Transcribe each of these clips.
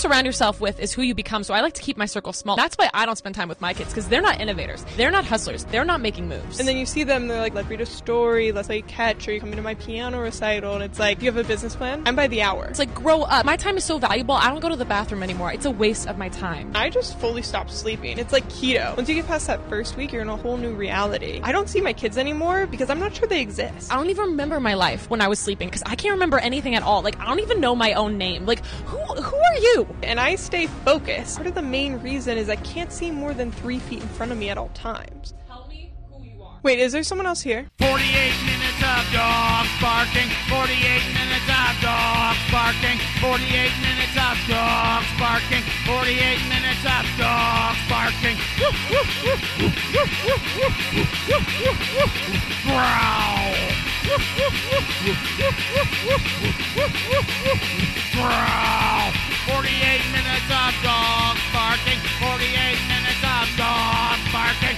surround yourself with is who you become. So I like to keep my circle small. That's why I don't spend time with my kids because they're not innovators. They're not hustlers. They're not making moves. And then you see them, they're like, let's read a story, let's play catch, or you come into my piano recital, and it's like, you have a business plan? I'm by the hour. it's like grow up. My time is so valuable. I don't go to the bathroom anymore. It's a waste of my time. I just fully stopped sleeping. It's like keto. Once you get past that first week, you're in a whole new reality. I don't see my kids anymore because I'm not sure they exist. I don't even remember my life when I was sleeping because I can't remember anything at all. Like I don't even know my own name. Like who who are you? and I stay focused. Part of the main reason is I can't see more than three feet in front of me at all times. Tell me who you are. Wait, is there someone else here? 48 minutes of dogs barking, 48 minutes of dogs barking, 48 minutes of dogs barking, 48 minutes of dogs barking. Growl. Growl. 48 minutes of dogs barking. 48 minutes of dogs barking.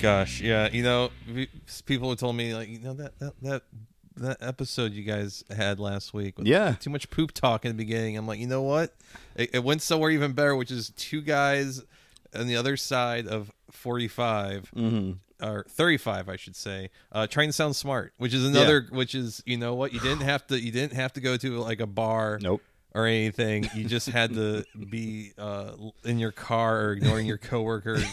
Gosh, yeah, you know, people have told me like, you know, that that that, that episode you guys had last week, with Yeah. too much poop talk in the beginning. I'm like, you know what? It, it went somewhere even better, which is two guys on the other side of 45 Mm-hmm. Or 35, I should say, uh, trying to sound smart, which is another, which is you know what, you didn't have to, you didn't have to go to like a bar, Nope. or anything. You just had to be uh, in your car or ignoring your coworkers.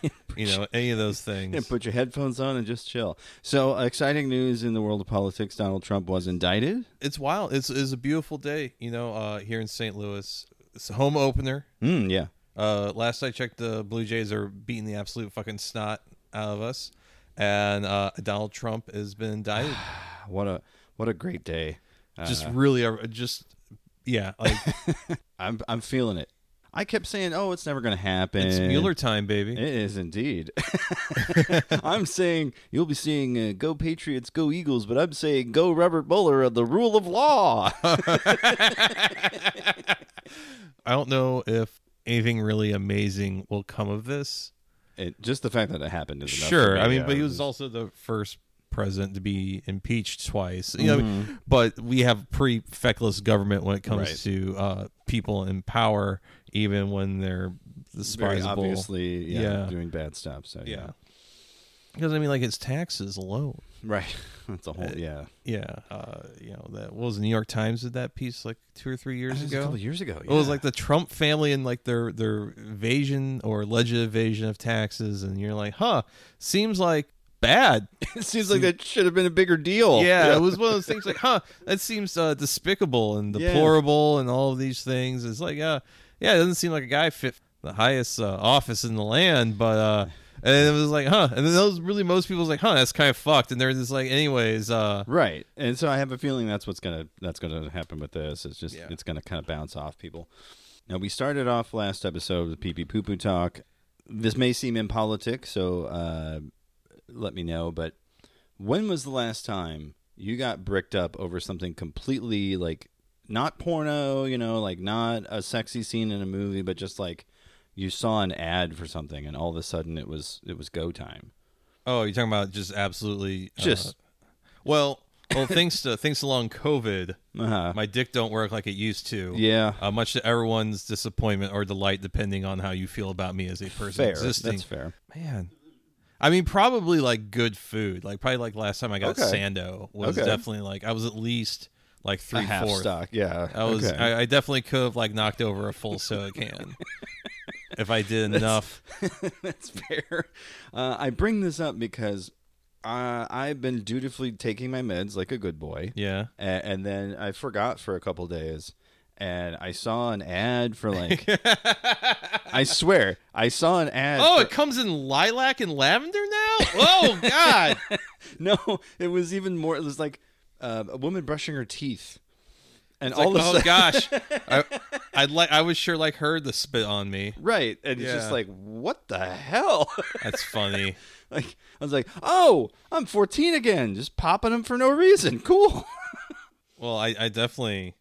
you know, any of those things. And put your headphones on and just chill. So, exciting news in the world of politics: Donald Trump was indicted. it's wild. It's, it's a beautiful day, you know, uh, here in St. Louis. It's a home opener. Mm, yeah. Uh, last I checked, the Blue Jays are beating the absolute fucking snot out of us, and uh, Donald Trump has been indicted. What a what a great day. Uh, just really, uh, just yeah, like I'm I'm feeling it. I kept saying, "Oh, it's never going to happen." it's Mueller time, baby. It is indeed. I'm saying you'll be seeing uh, "Go Patriots, Go Eagles," but I'm saying "Go Robert Mueller" of the rule of law. I don't know if anything really amazing will come of this. It, just the fact that it happened is enough Sure, me. I mean, Yeah, but he was also the first president to be impeached twice. You know, but we have pretty feckless government when it comes Right. to uh, people in power, even when they're very obviously yeah, Yeah. doing bad stuff. So yeah. Because I mean, like his taxes alone. right. That's a whole yeah. Yeah, uh, you know that what was the New York Times did that piece like two or three years That was a ago. couple years ago. It was yeah. like the Trump family and like their their evasion or alleged evasion of taxes, and you're like, huh, seems like bad. it seems like that should have been a bigger deal. Yeah, it was one of those things like, huh, that seems uh, despicable and Yeah. deplorable and all of these things. It's like, uh, yeah, it doesn't seem like a guy fit the highest uh, office in the land, but uh, and it was like, huh, and then those really most people's like, huh, that's kind of fucked, and they're just like, anyways, uh, Right. And so I have a feeling that's what's gonna that's gonna happen with this. It's just Yeah. it's gonna kind of bounce off people. Now we started off last episode with pee pee poo poo talk. This may seem impolitic, so uh, let me know. But when was the last time you got bricked up over something completely like not porno, you know, like not a sexy scene in a movie, but just like you saw an ad for something and all of a sudden it was it was go time. oh, you're talking about just absolutely uh, Just- well, well, thanks to thanks to long COVID, Uh-huh. my dick don't work like it used to. Yeah. uh, much to everyone's disappointment or delight, depending on how you feel about me as a person Fair. existing. That's fair. Man, I mean, probably like good food. Like probably like last time I got Okay. Sando was Okay. definitely like I was at least like three half fourths. stock, yeah. I was Okay. I, I definitely could have like knocked over a full soda can if I did enough. That's fair. Uh, I bring this up because uh, I've been dutifully taking my meds like a good boy, Yeah. a- and then I forgot for a couple days, and I saw an ad for like. I swear, I saw an ad. Oh, for- it comes in lilac and lavender now. Oh God. no! It was even more. It was like uh, a woman brushing her teeth, and It's all like, of a oh sudden, gosh, I, I'd like I would sure like heard the spit on me. right? And it's just like, what the hell? That's funny. like I was like, oh, I'm 14 again, just popping them for no reason. Cool. Well, I, I definitely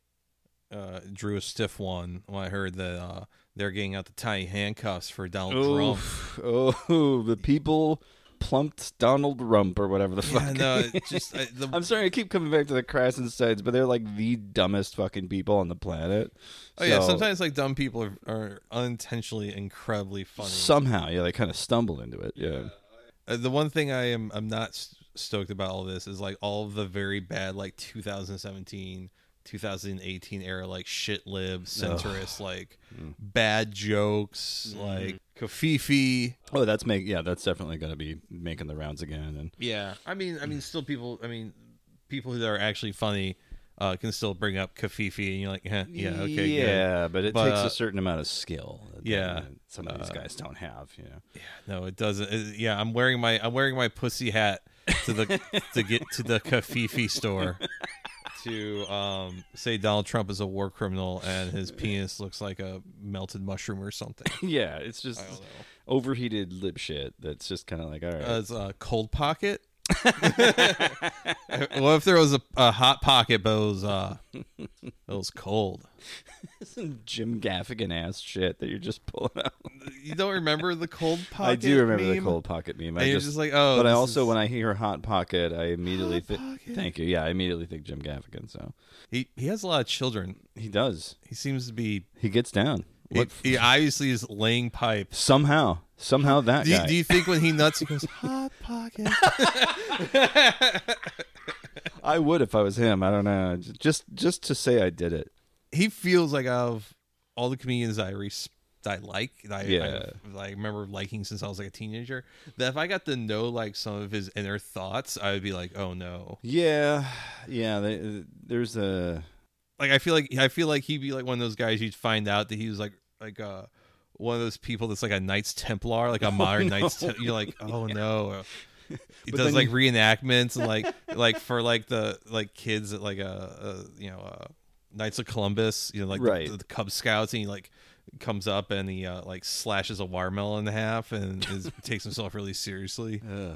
uh, drew a stiff one when I heard that uh, they're getting out the tiny handcuffs for Donald Trump. Oh, the people plumped Donald Rump or whatever the Yeah, fuck. no, just I, the, I'm sorry, I keep coming back to the Krassensteins, but they're like the dumbest fucking people on the planet. oh yeah. Sometimes like dumb people are, are unintentionally incredibly funny. somehow, yeah, they kind of stumble into it. Yeah. Uh, the one thing I am I'm not stoked about all this is like all the very bad like 2017 2018 era like shit lib centrist like Mm. bad jokes like covfefe Oh, that's make yeah, that's definitely going to be making the rounds again. And yeah i mean i mean still people i mean people that are actually funny uh can still bring up covfefe and you're like eh, yeah okay good. yeah, but it But, takes uh, a certain amount of skill. that, yeah, some of these uh, guys don't have. You know. no it doesn't it- yeah i'm wearing my i'm wearing my pussy hat to the to get to the covfefe store to um, say Donald Trump is a war criminal and his penis looks like a melted mushroom or something. Yeah, it's just I don't know. overheated lip shit. That's just kind of like all right. Uh, it's a cold pocket. what if there was a, a hot pocket, but it was uh, it was cold? some Jim Gaffigan ass shit that you're just pulling out. You don't remember the cold pocket? I do remember the cold pocket meme. I And you're just, just like, oh, but I also is- when I hear hot pocket, I immediately think. Thank you. Yeah, I immediately think Jim Gaffigan. So he he has a lot of children. he does. He seems to be. He gets down. He, What? he obviously is laying pipe. somehow, somehow that Do you, guy. do you think when he nuts, he goes hot pocket? I would if I was him. I don't know. J- Just just to say I did it. he feels like out of all the comedians I res- I like, I, Yeah. I, I remember liking since I was like a teenager. That if I got to know like some of his inner thoughts, I would be like, oh no. Yeah, yeah. They, there's a Like I feel like I feel like he'd be like one of those guys you'd find out that he was like like uh one of those people that's like a Knights Templar, like a modern Knights. Tem- you're like, oh no. He does like you- reenactments and like like for like the like kids at like a, a you know uh Knights of Columbus, you know like Right. the, the Cub Scouts, and he like comes up and he uh, like slashes a watermelon in half and is, takes himself really seriously. uh,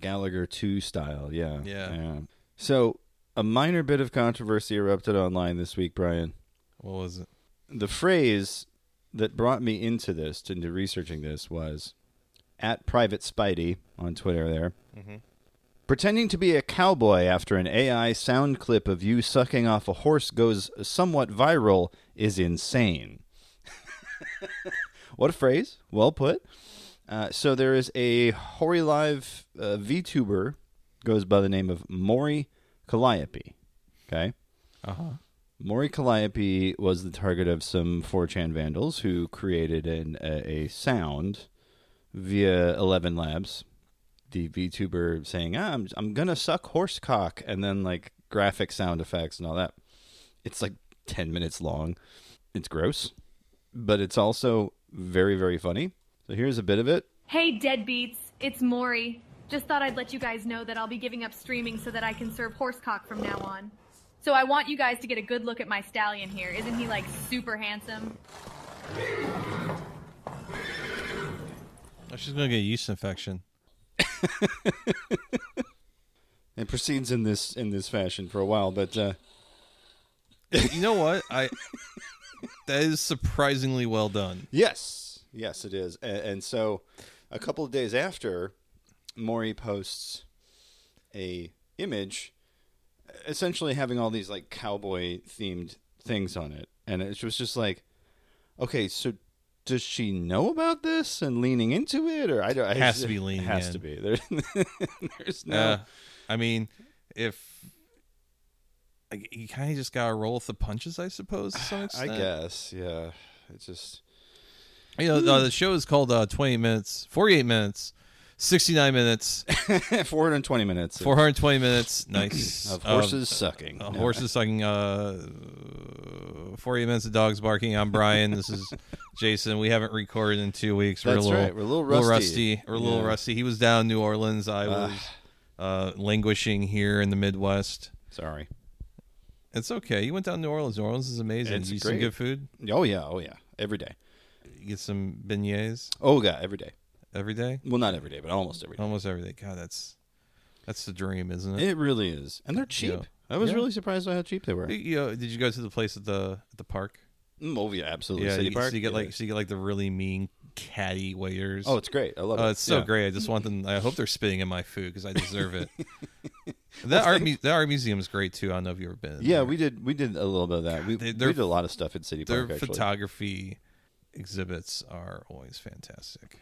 Gallagher two style. Yeah, Yeah. So a minor bit of controversy erupted online this week, Brian. What was it? the phrase that brought me into this, into researching this, was at Private Spidey on Twitter there. Pretending to be a cowboy after an AI sound clip of you sucking off a horse goes somewhat viral is insane. what a phrase. Well put. Uh, so there is a Hololive uh, VTuber, goes by the name of Mori Calliope. Okay. Uh huh. Mori Calliope was the target of some 4chan vandals who created an, a, a sound via ElevenLabs. The VTuber saying, ah, "I'm I'm gonna suck horse cock," and then like graphic sound effects and all that. It's like ten minutes long. It's gross, but it's also very very funny. So here's a bit of it. Hey, deadbeats, it's Maury. Just thought I'd let you guys know that I'll be giving up streaming so that I can serve horsecock from now on. So I want you guys to get a good look at my stallion here. Isn't he like super handsome? Oh, she's gonna get a yeast infection. It proceeds in this in this fashion for a while, but uh, you know what? I that is surprisingly well done. Yes, yes, it is. And, and so, a couple of days after, Mori posts a image, essentially having all these like cowboy themed things on it, and it was just like, okay, so does she know about this and leaning into it, or I don't? I, Has to be leaning It has in. to be. There, there's no. Uh, I mean, if like, you kind of just gotta roll with the punches, I suppose. I guess, yeah. It's just You know, uh, the show is called uh, 20 minutes, 48 minutes, 69 minutes, 420 minutes 420 minutes. Nice. of horses sucking. Uh, No. horses sucking. Uh, 48 minutes of dogs barking. I'm Brian. This is Jason. We haven't recorded in two weeks. We're That's a little, right. We're a little rusty. rusty. We're a little Yeah. rusty. He was down in New Orleans. I was uh, languishing here in the Midwest. Sorry. It's okay. You went down to New Orleans. New Orleans is amazing. It's you eat some good food. Oh yeah. Oh yeah. Every day. You get some beignets Oh yeah. Every day. Every day. Well, not every day, but almost every day. Almost every day. God, that's that's the dream, isn't it? It really is, and they're cheap. Yeah. I was Yeah. really surprised by how cheap they were. You know, did you go to the place at the at the park? Mm, Oh yeah, absolutely. yeah, City you, Park. so you get yeah. like so you get like the really mean catty waiters. Oh, it's great. I love it. Oh, it's so Yeah. great. I just want them. I hope they're spitting in my food because I deserve it. that art, mu- that art museum is great too. I don't know if you've ever been. Yeah, there. we did. We did a little bit of that. We, They- we did a lot of stuff at City Their Park. Actually, photography exhibits are always fantastic,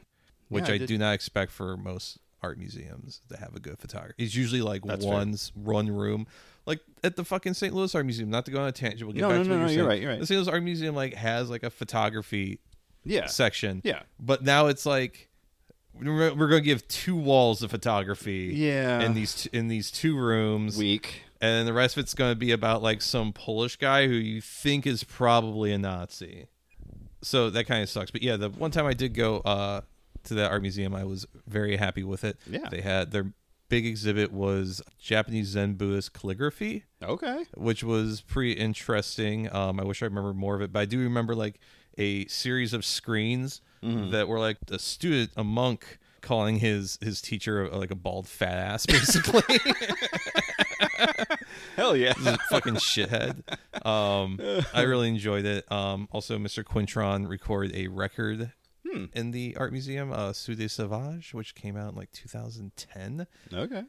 which Yeah, I I, do not expect for most art museums to have a good photography. It's usually like That's fair. one room, like at the fucking St. Louis Art Museum. Not to go on a tangent, we'll get No, back no, to no, what no, you're you're right, you're right. The St. Louis Art Museum like has like a photography yeah, section. Yeah. but now it's like we're, we're going to give two walls of photography. Yeah. in these in these two rooms week. and then the rest of it's going to be about like some Polish guy who you think is probably a Nazi. So that kind of sucks. But yeah, the one time I did go uh, to that art museum, I was very happy with it. Yeah. they had their big exhibit was Japanese Zen Buddhist calligraphy, Okay. which was pretty interesting. Um, I wish I remember more of it, but I do remember like a series of screens that were like a student, a monk. Calling his his teacher uh, like a bald fat ass, basically. Hell yeah. Fucking shithead. Um, I really enjoyed it. Um, also, Mr. Quintron recorded a record Hmm. in the art museum, uh, Sucre du Sauvage, which came out in like 2010 okay.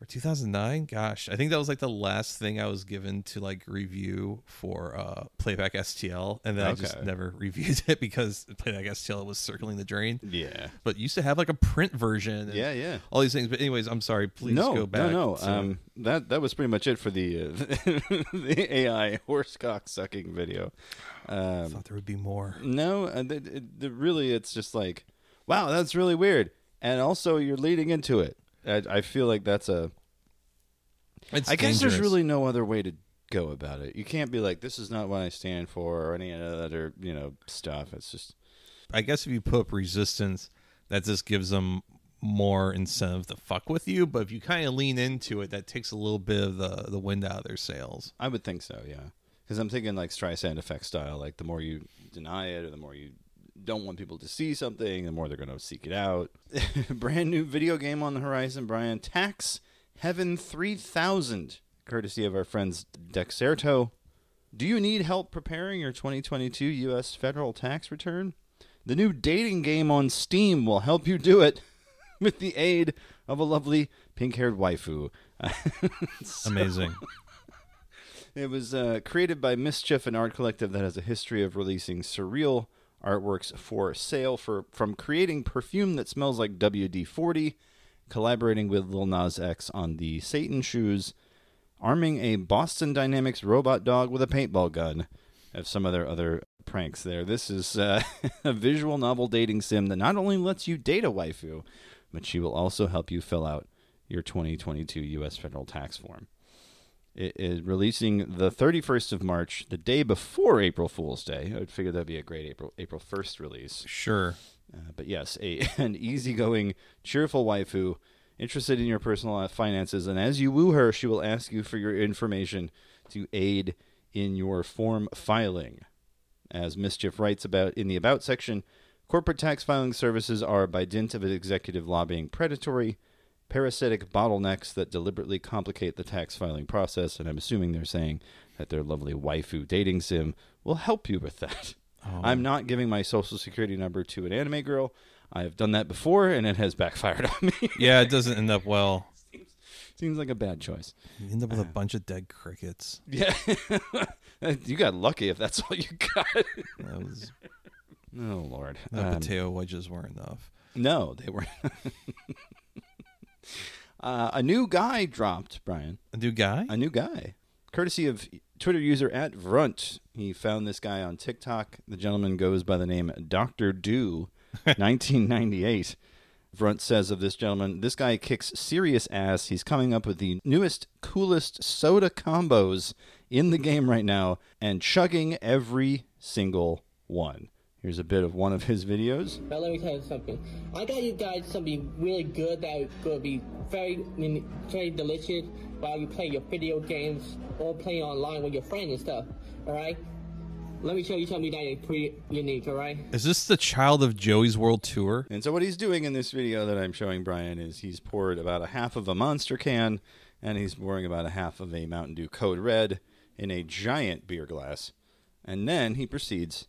Or 2009. Gosh, I think that was like the last thing I was given to like review for uh, Playback STL, and then I just never reviewed it because Playback STL was circling the drain. Yeah. But used to have like a print version. and Yeah, yeah. All these things. But anyways, I'm sorry. Please no, go back. no, no. to- Um, that that was pretty much it for the uh, the AI horsecock sucking video. I Um, thought there would be more. no, uh, th- th- really, it's just like, wow, that's really weird, and also you're leading into it. I, I feel like that's a. It's I guess there's really no other way to go about it. You can't be like, this is not what I stand for, or any other you know stuff. It's just I guess if you put up resistance, that just gives them more incentive to fuck with you. But if you kind of lean into it, that takes a little bit of the the wind out of their sails. I would think so, yeah. Because I'm thinking like Streisand effect style. Like the more you deny it, or the more you don't want people to see something, the more they're going to seek it out. Brand new video game on the horizon, Brian. Tax Heaven 3000, courtesy of our friends Dexerto. Do you need help preparing your 2022 U.S. federal tax return? The new dating game on Steam will help you do it with the aid of a lovely pink-haired waifu. Amazing. It was uh, created by Mischief, an art collective that has a history of releasing surreal artworks for sale. For from creating perfume that smells like WD forty, collaborating with Lil Nas X on the Satan shoes, arming a Boston Dynamics robot dog with a paintball gun. Have some other other pranks there. This is uh, a visual novel dating sim that not only lets you date a waifu, but she will also help you fill out your 2022 U.S. federal tax form. It is releasing the 31st of March, the day before April Fool's Day. I would figure that'd be a great April April 1st release. Sure. Uh, but yes, a an easygoing, cheerful waifu interested in your personal finances, and as you woo her, she will ask you for your information to aid in your form filing. As Mischief writes about in the About section, corporate tax filing services are, by dint of executive lobbying, predatory, parasitic bottlenecks that deliberately complicate the tax filing process. And I'm assuming they're saying that their lovely waifu dating sim will help you with that. I'm not giving my social security number to an anime girl. I have done that before, and it has backfired on me. Yeah, it doesn't end up well. Seems like a bad choice. You end up with a bunch of dead crickets. Yeah, you got lucky if that's all you got. That was oh Lord, the Um, potato wedges weren't enough. no, they were. Uh, a new guy dropped, Brian. A new guy? A new guy, courtesy of Twitter user at Vrunt. He found this guy on TikTok. The gentleman goes by the name Doctor Dew, 1998. Vrunt says of this gentleman, this guy kicks serious ass. He's coming up with the newest, coolest soda combos in the game right now and chugging every single one. Here's a bit of one of his videos. Now let me tell you something. I got you guys something really good that going to be very, very delicious while you play your video games or play online with your friends and stuff. All right. Let me show you something that is pretty unique. All right. Is this the child of Joey's World Tour? And so what he's doing in this video that I'm showing Brian is he's poured about a half of a monster can and he's pouring about a half of a Mountain Dew Code Red in a giant beer glass. And then he proceeds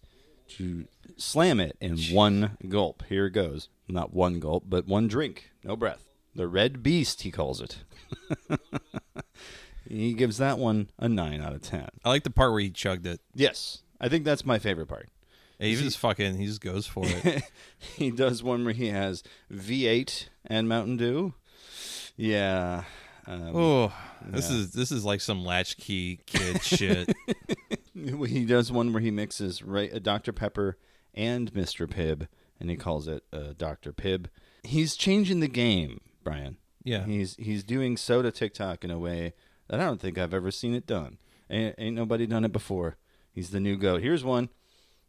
to slam it in one gulp. Here it goes. Not one gulp, but one drink. No breath. The Red Beast, he calls it. he gives that one a 9 out of 10. I like the part where he chugged it. Yes. I think that's my favorite part. He just fucking he just goes for it. he does one where he has V8 and Mountain Dew. Yeah. Um, oh, this is this is like some latchkey kid shit. he does one where he mixes right, uh, Dr. Pepper and Mr. Pibb, and he calls it uh, Dr. Pibb. He's changing the game, Brian. Yeah. He's he's doing soda TikTok in a way that I don't think I've ever seen it done. Ain't, ain't nobody done it before. He's the new goat. Here's one.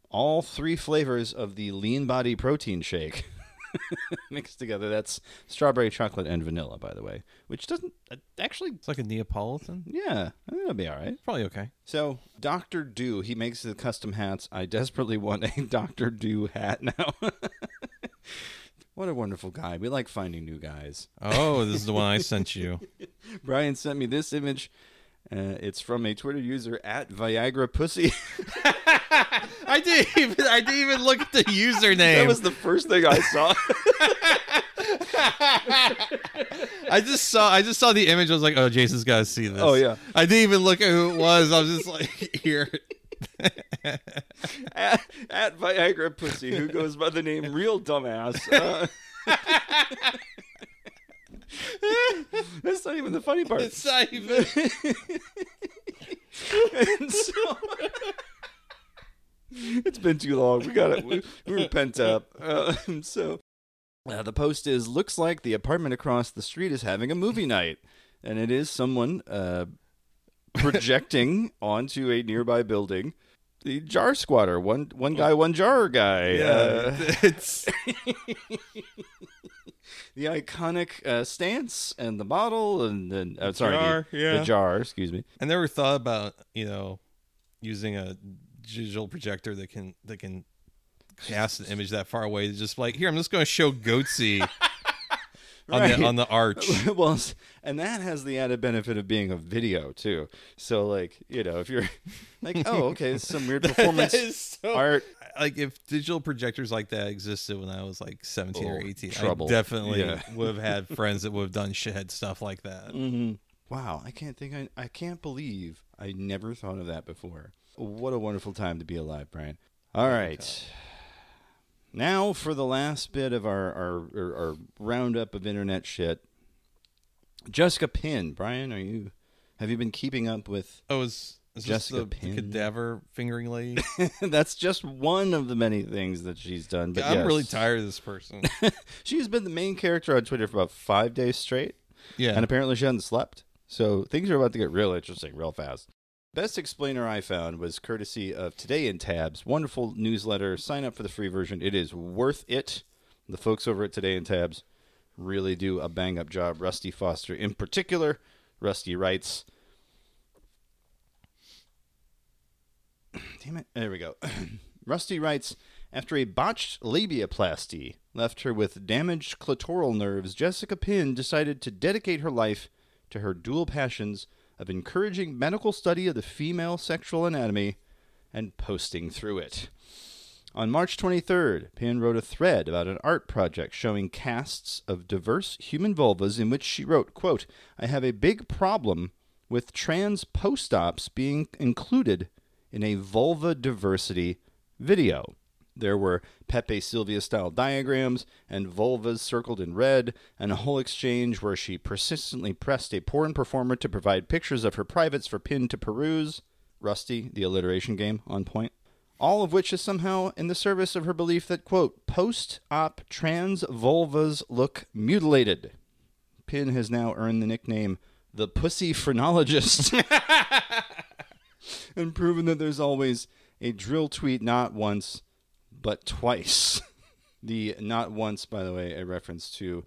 All three flavors of the lean body protein shake mixed together. That's strawberry chocolate and vanilla, by the way, which doesn't uh, actually. It's like a Neapolitan. Yeah, I think it'll be all right. Probably okay. So Doctor Dew, he makes the custom hats. I desperately want a Doctor Dew hat now. what a wonderful guy. We like finding new guys. Oh, this is the one I sent you. Brian sent me this image. Uh, it's from a Twitter user at Viagra Pussy. I didn't even I didn't even look at the username. that was the first thing I saw. I just saw I just saw the image. I was like, oh, Jason's got to see this. Oh, yeah. I didn't even look at who it was. I was just like, here. at, at Viagra Pussy, who goes by the name Real Dumbass. Uh, that's not even the funny part. It's not even. And so- it's been too long. We got it. We, we were pent up. Uh, so uh, the post is looks like the apartment across the street is having a movie night, and it is someone uh, projecting onto a nearby building. The jar squatter, one one guy, one jar guy. Uh, it's the iconic uh, stance and the bottle and then uh, sorry, jar, the, yeah. the jar. Excuse me. I never thought about you know using a digital projector that can that can cast an image that far away. Just like here, I'm just going to show Goatse on Right. the on the arch. well, and that has the added benefit of being a video too. So, like, you know, if you're like, oh, okay, this is some weird performance so- art. Like if digital projectors like that existed when I was like 17 or Oh, 18, trouble. I definitely Yeah. would have had friends that would have done shithead stuff like that. Mm-hmm. Wow, I can't think. I, I can't believe I never thought of that before. What a wonderful time to be alive, Brian. All right. Now for the last bit of our, our, our, our roundup of internet shit. Jessica Pin, Brian, are you? Have you been keeping up with? Oh, is, is Jessica this the, the cadaver fingering lady? That's just one of the many things that she's done. But I'm really tired of this person. She's been the main character on Twitter for about five days straight. Yeah. And apparently she hasn't slept. So things are about to get real interesting real fast. Best explainer I found was courtesy of Today in Tabs. Wonderful newsletter. Sign up for the free version. It is worth it. The folks over at Today in Tabs really do a bang up job. Rusty Foster in particular. Rusty writes. Damn it. There we go. Rusty writes After a botched labiaplasty left her with damaged clitoral nerves, Jessica Pin decided to dedicate her life to her dual passions of encouraging medical study of the female sexual anatomy and posting through it. On March 23rd, Pin wrote a thread about an art project showing casts of diverse human vulvas in which she wrote, quote, I have a big problem with trans post-ops being included in a vulva diversity video. There were Pepe Sylvia style diagrams and vulvas circled in red, and a whole exchange where she persistently pressed a porn performer to provide pictures of her privates for Pin to peruse. Rusty, the alliteration game, on point. All of which is somehow in the service of her belief that, quote, post op trans vulvas look mutilated. Pin has now earned the nickname the Pussy Phrenologist and proven that there's always a drill tweet not once, but twice. the not once, by the way, a reference to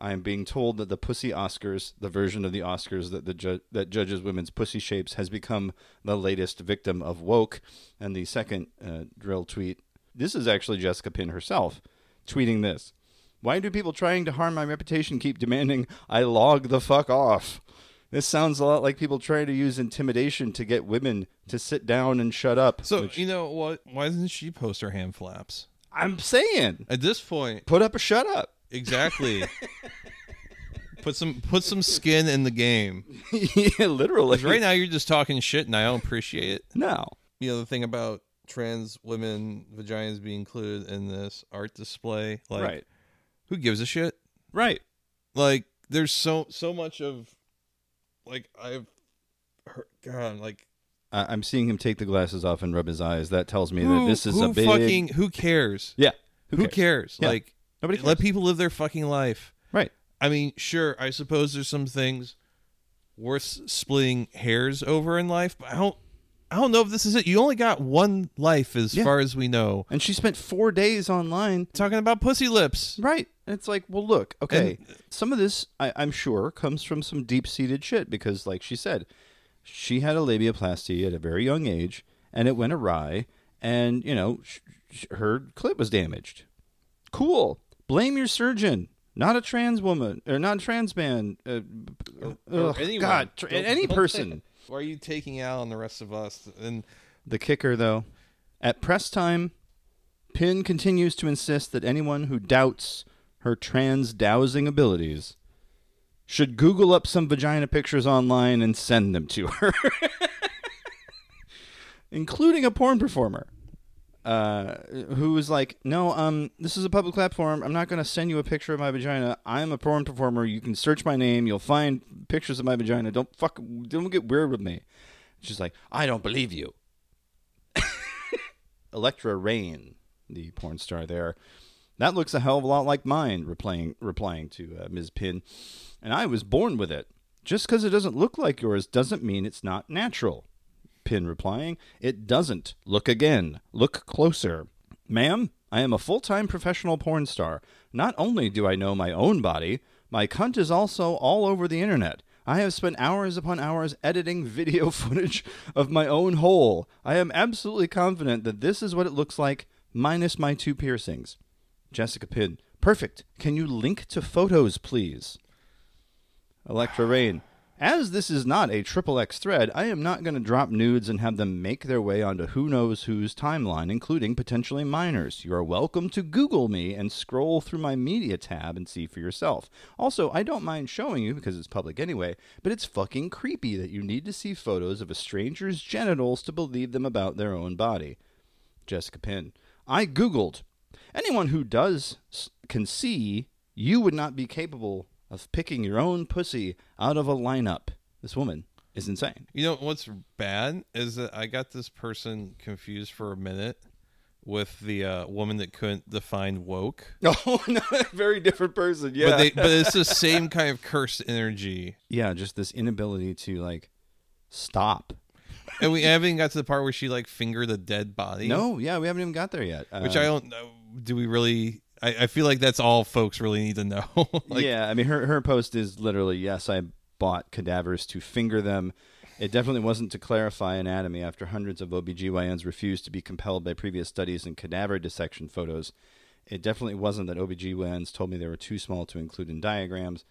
I am being told that the Pussy Oscars, the version of the Oscars that the ju- that judges women's pussy shapes, has become the latest victim of woke. And the second uh, drill tweet, this is actually Jessica Pin herself, tweeting this. Why do people trying to harm my reputation keep demanding I log the fuck off? This sounds a lot like people trying to use intimidation to get women to sit down and shut up. So which you know what? Why doesn't she post her hand flaps? I'm saying, At this point, put up a shut up. exactly. put some put some skin in the game. yeah, literally. right now you're just talking shit, and I don't appreciate it. No. You know the thing about trans women vaginas being included in this art display, like right. who gives a shit? Right. Like there's so so much of like I've heard, God, like I I'm seeing him take the glasses off and rub his eyes. That tells me who, that this is who a big. fucking who cares? yeah. Who, cares? Yeah. Like Nobody let people live their fucking life. Right. I mean, sure, I suppose there's some things worth splitting hairs over in life, but I don't I don't know if this is it. You only got one life as Yeah. far as we know. And she spent four days online. Talking about pussy lips. Right. And it's like, well, look, okay. some of this, I, I'm sure, comes from some deep seated shit because, like she said, she had a labiaplasty at a very young age and it went awry and, you know, sh- sh- her clit was damaged. Cool. Blame your surgeon. Not a trans woman or not a trans man. Uh, Or ugh, anyone. God, tr- Don't- any person. Why are you taking out on the rest of us? And The kicker, though, at press time, Pin continues to insist that anyone who doubts her trans dowsing abilities should Google up some vagina pictures online and send them to her, including a porn performer. Uh, who was like, no, um, this is a public platform. I'm not going to send you a picture of my vagina. I'm a porn performer. You can search my name. You'll find pictures of my vagina. Don't fuck, don't get weird with me. She's like, I don't believe you. Electra Rain, the porn star there. That looks a hell of a lot like mine, replying, replying to uh, Ms. Pin. And I was born with it. Just because it doesn't look like yours doesn't mean it's not natural. Pin replying, It doesn't. Look again. Look closer. Ma'am, I am a full time professional porn star. Not only do I know my own body, my cunt is also all over the internet. I have spent hours upon hours editing video footage of my own hole. I am absolutely confident that this is what it looks like, minus my two piercings. Jessica Pin, perfect. Can you link to photos, please? Electra Rain. As this is not a triple X thread, I am not going to drop nudes and have them make their way onto who knows whose timeline, including potentially minors. You are welcome to Google me and scroll through my media tab and see for yourself. Also, I don't mind showing you because it's public anyway, but it's fucking creepy that you need to see photos of a stranger's genitals to believe them about their own body. Jessica Pin. I Googled. Anyone who does can see you would not be capable of picking your own pussy out of a lineup. This woman is insane. you know what's bad is that I got this person confused for a minute with the uh, woman that couldn't define woke. Oh, no, very different person. Yeah. But they but it's the same kind of cursed energy. yeah, just this inability to like stop. And we haven't even got to the part where she like fingered a dead body. No, yeah, we haven't even got there yet. Which Uh, I don't know. Do we really I, I feel like that's all folks really need to know. like, yeah, I mean, her her post is literally yes, I bought cadavers to finger them. It definitely wasn't to clarify anatomy after hundreds of OBGYNs refused to be compelled by previous studies and cadaver dissection photos. It definitely wasn't that OBGYNs told me they were too small to include in diagrams.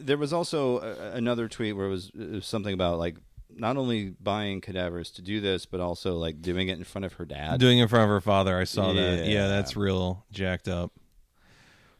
There was also uh, another tweet where it was, it was something about like not only buying cadavers to do this, but also like doing it in front of her dad. doing it in front of her father. I saw that. Yeah. Yeah, that's real jacked up.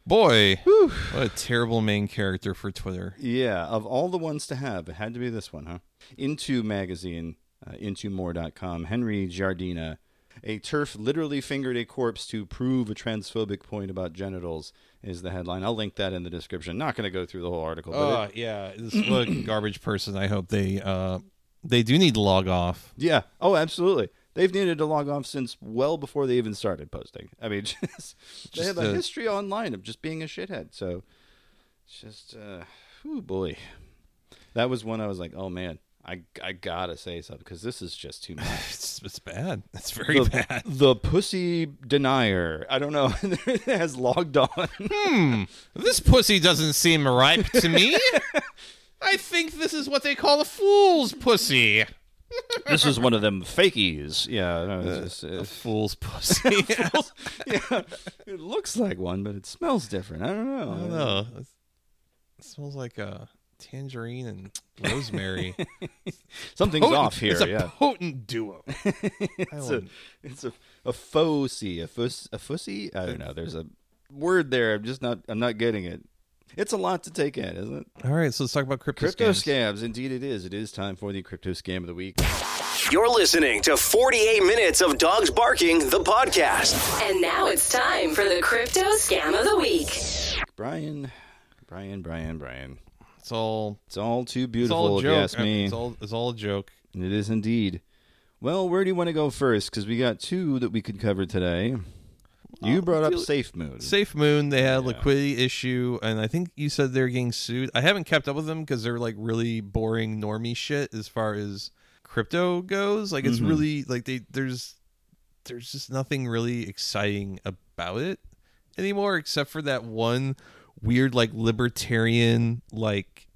Boy, what a terrible main character for Twitter. Yeah, of all the ones to have, it had to be this one, huh? Into magazine, uh, intomore.com, Henry Giardina. A TERF literally fingered a corpse to prove a transphobic point about genitals is the headline. I'll link that in the description. Not going to go through the whole article. But Oh it- yeah, this what garbage person. I hope they uh they do need to log off. yeah. Oh, absolutely. They've needed to log off since well before they even started posting. I mean, just, they have a a- history online of just being a shithead. So, it's just, uh, oh boy. That was one I was like, oh man, I, I gotta say something because this is just too much. It's, it's bad. It's very the, bad. the pussy denier. I don't know. has logged on. Hmm. This pussy doesn't seem ripe to me. I think this is what they call a fool's pussy. This is one of them fakies. Yeah. No, it's just, A uh, fool's pussy. yeah. It looks like one, but it smells different. I don't know. I don't know. It smells like a tangerine and rosemary. Something's Potent- off here. It's a yeah, potent duo. It's a it's a a fossy, a fuss, a fussy. I don't know. There's a word there. I'm just not. I'm not getting it. It's a lot to take in, isn't it? All right, so let's talk about crypto, Crypto scams. scams. Indeed, it is. It is time for the crypto scam of the week. You're listening to 48 Minutes of Dogs Barking, the podcast. And now it's time for the crypto scam of the week. Brian, Brian, Brian, Brian. It's all It's all too it's beautiful, all a if you joke. ask I mean, me. It's all it's all a joke. It is indeed. Well, where do you want to go first? Because we got two that we could cover today. You brought up Safe Moon. Safe Moon, they had a Yeah. liquidity issue, and I think you said they're getting sued. I haven't kept up with them because they're like really boring normie shit as far as crypto goes. Like it's Mhm. really like they there's there's just nothing really exciting about it anymore except for that one weird like libertarian like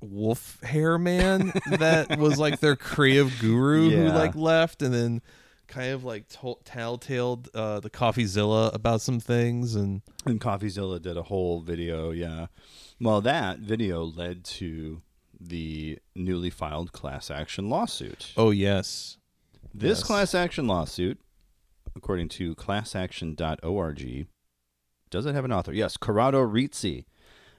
wolf hair man that was like their creative guru who Yeah. like left and then kind of like to- telltaled uh the coffeezilla about some things and And CoffeeZilla did a whole video, yeah. Well, that video led to the newly filed class action lawsuit. oh yes This yes. class action lawsuit, according to classaction.org, does it have an author? Yes, Corrado Rizzi.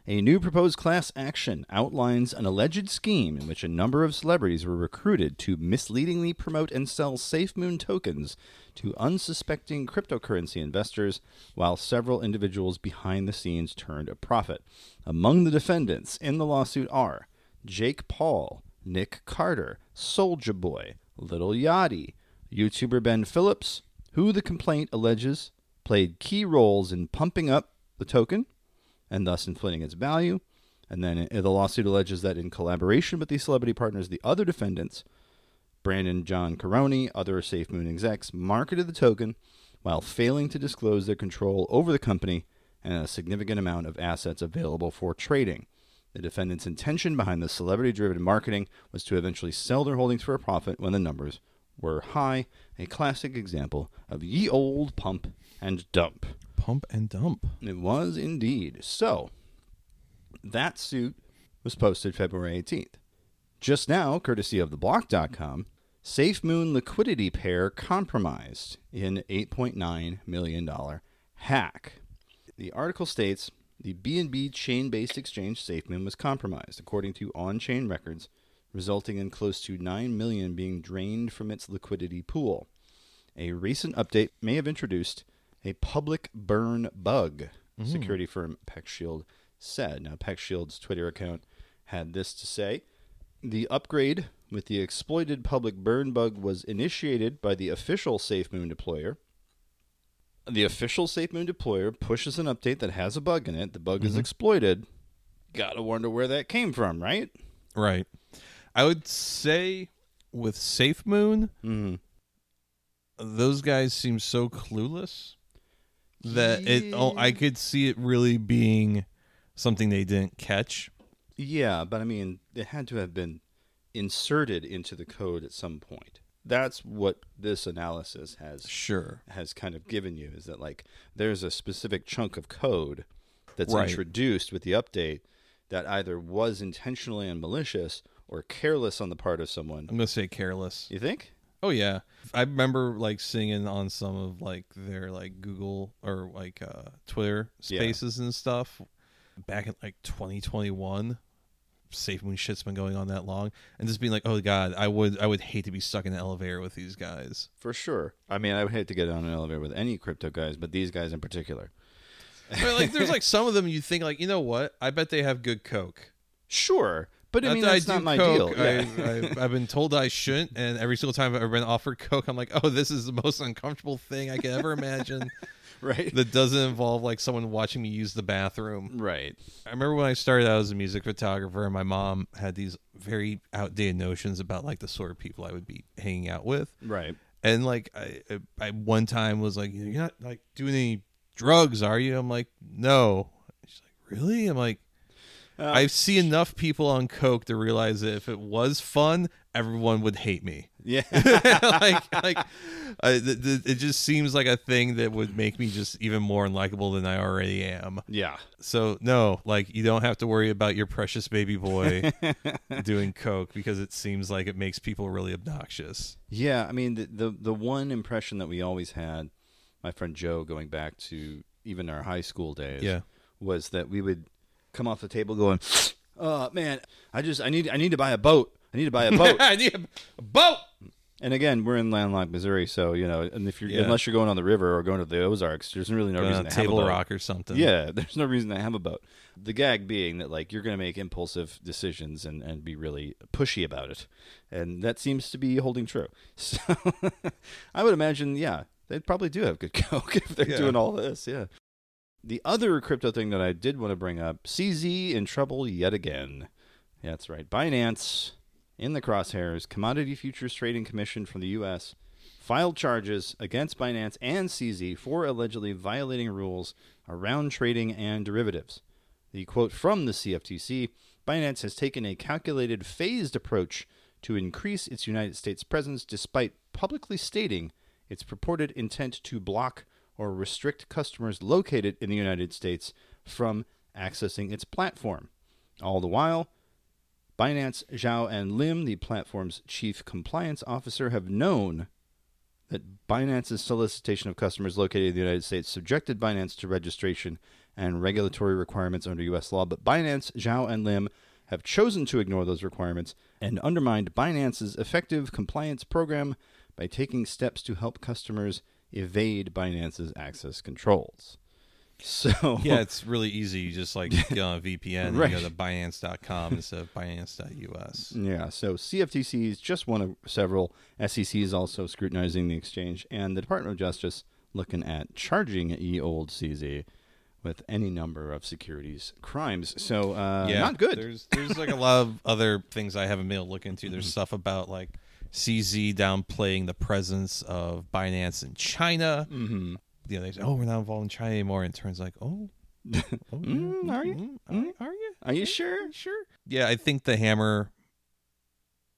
A new proposed class action outlines an alleged scheme in which a number of celebrities were recruited to misleadingly promote and sell SafeMoon tokens to unsuspecting cryptocurrency investors, while several individuals behind the scenes turned a profit. Among the defendants in the lawsuit are Jake Paul, Nick Carter, Soulja Boy, Little Yachty, YouTuber Ben Phillips, who the complaint alleges played key roles in pumping up the token and thus inflating its value. And then the lawsuit alleges that in collaboration with these celebrity partners, the other defendants, Brandon John Karony, other SafeMoon execs, marketed the token while failing to disclose their control over the company and a significant amount of assets available for trading. The defendant's intention behind the celebrity driven marketing was to eventually sell their holdings for a profit when the numbers were high, a classic example of ye old pump and dump. Pump and dump It was indeed. So, that suit was posted February 18th. Just now, courtesy of theblock.com, SafeMoon liquidity pair compromised in $8.9 million hack. The article states the BNB chain-based exchange SafeMoon was compromised, according to on-chain records, resulting in close to 9 million being drained from its liquidity pool. A recent update may have introduced a public burn bug, security firm PeckShield said. Now, PeckShield's Twitter account had this to say The upgrade with the exploited public burn bug was initiated by the official SafeMoon deployer. The official SafeMoon deployer pushes an update that has a bug in it. The bug is exploited. Gotta wonder where that came from, right? right i would say with safe moon Mm. those guys seem so clueless that it oh, i could see it really being something they didn't catch Yeah, but I mean, it had to have been inserted into the code at some point. That's what this analysis has sure has kind of given you is that like there's a specific chunk of code that's Right. introduced with the update that either was intentionally and malicious or careless on the part of someone. i'm gonna say careless You think? Oh yeah, I remember like singing on some of like their like Google or like uh, Twitter Yeah. Spaces and stuff back in like 2021. Safe Moon shit's been going on that long, and just being like, oh god, I would I would hate to be stuck in an elevator with these guys. For sure. I mean, I would hate to get on an elevator with any crypto guys, but these guys in particular. But, like, there's like some of them you think like, you know what? I bet they have good coke. Sure, but I mean that that's do not my coke. deal. I, I, I've been told I shouldn't, and every single time I've ever been offered coke, I'm like, oh, this is the most uncomfortable thing I could ever imagine. right. that doesn't involve like someone watching me use the bathroom. right. I remember when I started out as a music photographer, and my mom had these very outdated notions about like the sort of people I would be hanging out with. Right. And like I, I one time was like, "You're not like doing any drugs, are you?" I'm like, "No." She's like, "Really?" I'm like, I see enough people on coke to realize that if it was fun, everyone would hate me. Yeah. like, like, I, th- th- it just seems like a thing that would make me just even more unlikable than I already am. yeah. So no, like you don't have to worry about your precious baby boy doing coke because it seems like it makes people really obnoxious. Yeah, I mean the, the the one impression that we always had, my friend Joe, going back to even our high school days, Yeah. was that we would come off the table going, "Oh man, I just I need I need to buy a boat. I need to buy a boat." I need a boat. and again, we're in landlocked Missouri, so you know, and if you're Yeah. unless you're going on the river or going to the Ozarks, there's really no Going reason on to have a boat. Rock or something. Yeah, there's no reason to have a boat. The gag being that like you're going to make impulsive decisions and, and be really pushy about it, and that seems to be holding true. So I would imagine, yeah, they probably do have good coke if they're Yeah. doing all this. Yeah. The other crypto thing that I did want to bring up: CZ in trouble yet again. Yeah, that's right. Binance in the crosshairs. Commodity Futures Trading Commission from the U.S. filed charges against Binance and CZ for allegedly violating rules around trading and derivatives. The quote from the CFTC Binance has taken a calculated, phased approach to increase its United States presence despite publicly stating its purported intent to block or restrict customers located in the United States from accessing its platform. All the while, Binance, Zhao, and Lim, the platform's chief compliance officer, have known that Binance's solicitation of customers located in the United States subjected Binance to registration and regulatory requirements under U.S. law, but Binance, Zhao, and Lim have chosen to ignore those requirements and undermined Binance's effective compliance program by taking steps to help customers evade Binance's access controls. So Yeah, it's really easy. You just like get on VPN Right. you go to Binance.com instead of Binance.us. Yeah, so CFTC is just one of several. SEC is also scrutinizing the exchange, and the Department of Justice looking at charging ye old CZ with any number of securities crimes. So, uh, yeah, not good. There's there's like a lot of other things I haven't been able to look into. Mm-hmm. There's stuff about like CZ downplaying the presence of Binance in China. Mm-hmm. You know, they say, "Oh, we're not involved in China anymore," and it turns like, "Oh, oh Mm, are you? mm, are, are you? Are you sure? Sure." Yeah, I think the hammer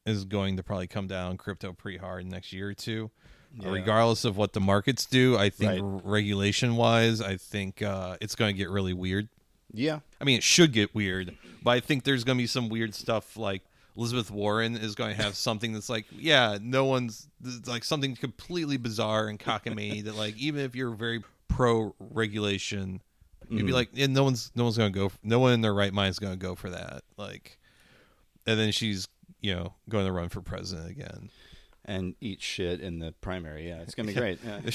is going to probably come down crypto pretty hard next year or two. Yeah. regardless of what the markets do, I think Right. regulation wise, I think uh, it's going to get really weird. Yeah. I mean, it should get weird, but I think there's going to be some weird stuff like Elizabeth Warren is going to have something that's like, yeah, no one's like something completely bizarre and cockamamie that like even if you're very pro regulation, you'd be mm. like, yeah, no one's no one's going to go, no one in their right mind is going to go for that. Like, and then she's you know going to run for president again. And eat shit in the primary. Yeah, it's going to be great. Yeah.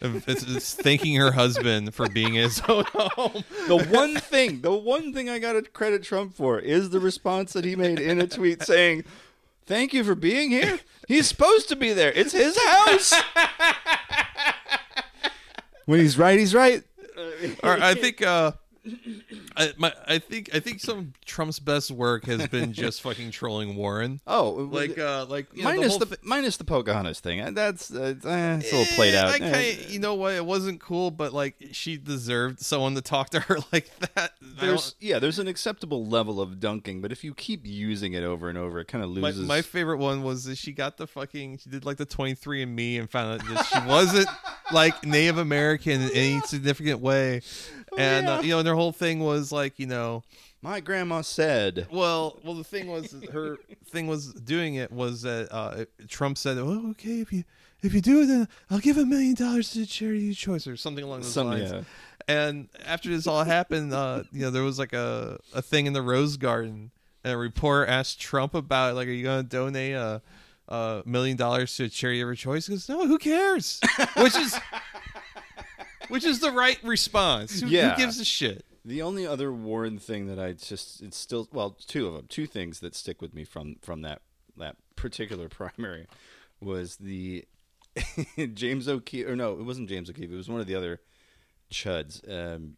it's, it's thanking her husband for being his own home. the one thing, the one thing I got to credit Trump for is the response that he made in a tweet saying, "Thank you for being here. He's supposed to be there. It's his house." when he's right, he's right. or I think uh I, my, I think I think some of Trump's best work has been just fucking trolling Warren. Oh, Like uh like know, minus whole the, thi- minus the Pocahontas thing. Uh, That's uh, eh, it's a little played Eh, out. I Eh. you know what? It wasn't cool, but like she deserved someone to talk to her like that. There's yeah, there's an acceptable level of dunking, but if you keep using it over and over, it kind of my, loses. my favorite one was that she got the fucking she did like the 23 and me and found out that she wasn't like Native American in any significant way. And uh, you know, and their whole thing was like, you know, My grandma said, Well, well, the thing was, her thing was doing it was that uh, Trump said, "Oh, okay, if you if you do it, then I'll give a million dollars to charity of choice or something along those Some- lines." yeah. And after this all happened, uh, you know, there was like a a thing in the Rose Garden, and a reporter asked Trump about like, "Are you going to donate a, a million dollars to a charity of your choice?" He goes, "No, who cares?" Which is. Which is the right response? Who, who Yeah. gives a shit? The only other Warren thing that I just it's still well two of them two things that stick with me from from that that particular primary was the James O'Keefe or no it wasn't James O'Keefe it was one of the other chuds um,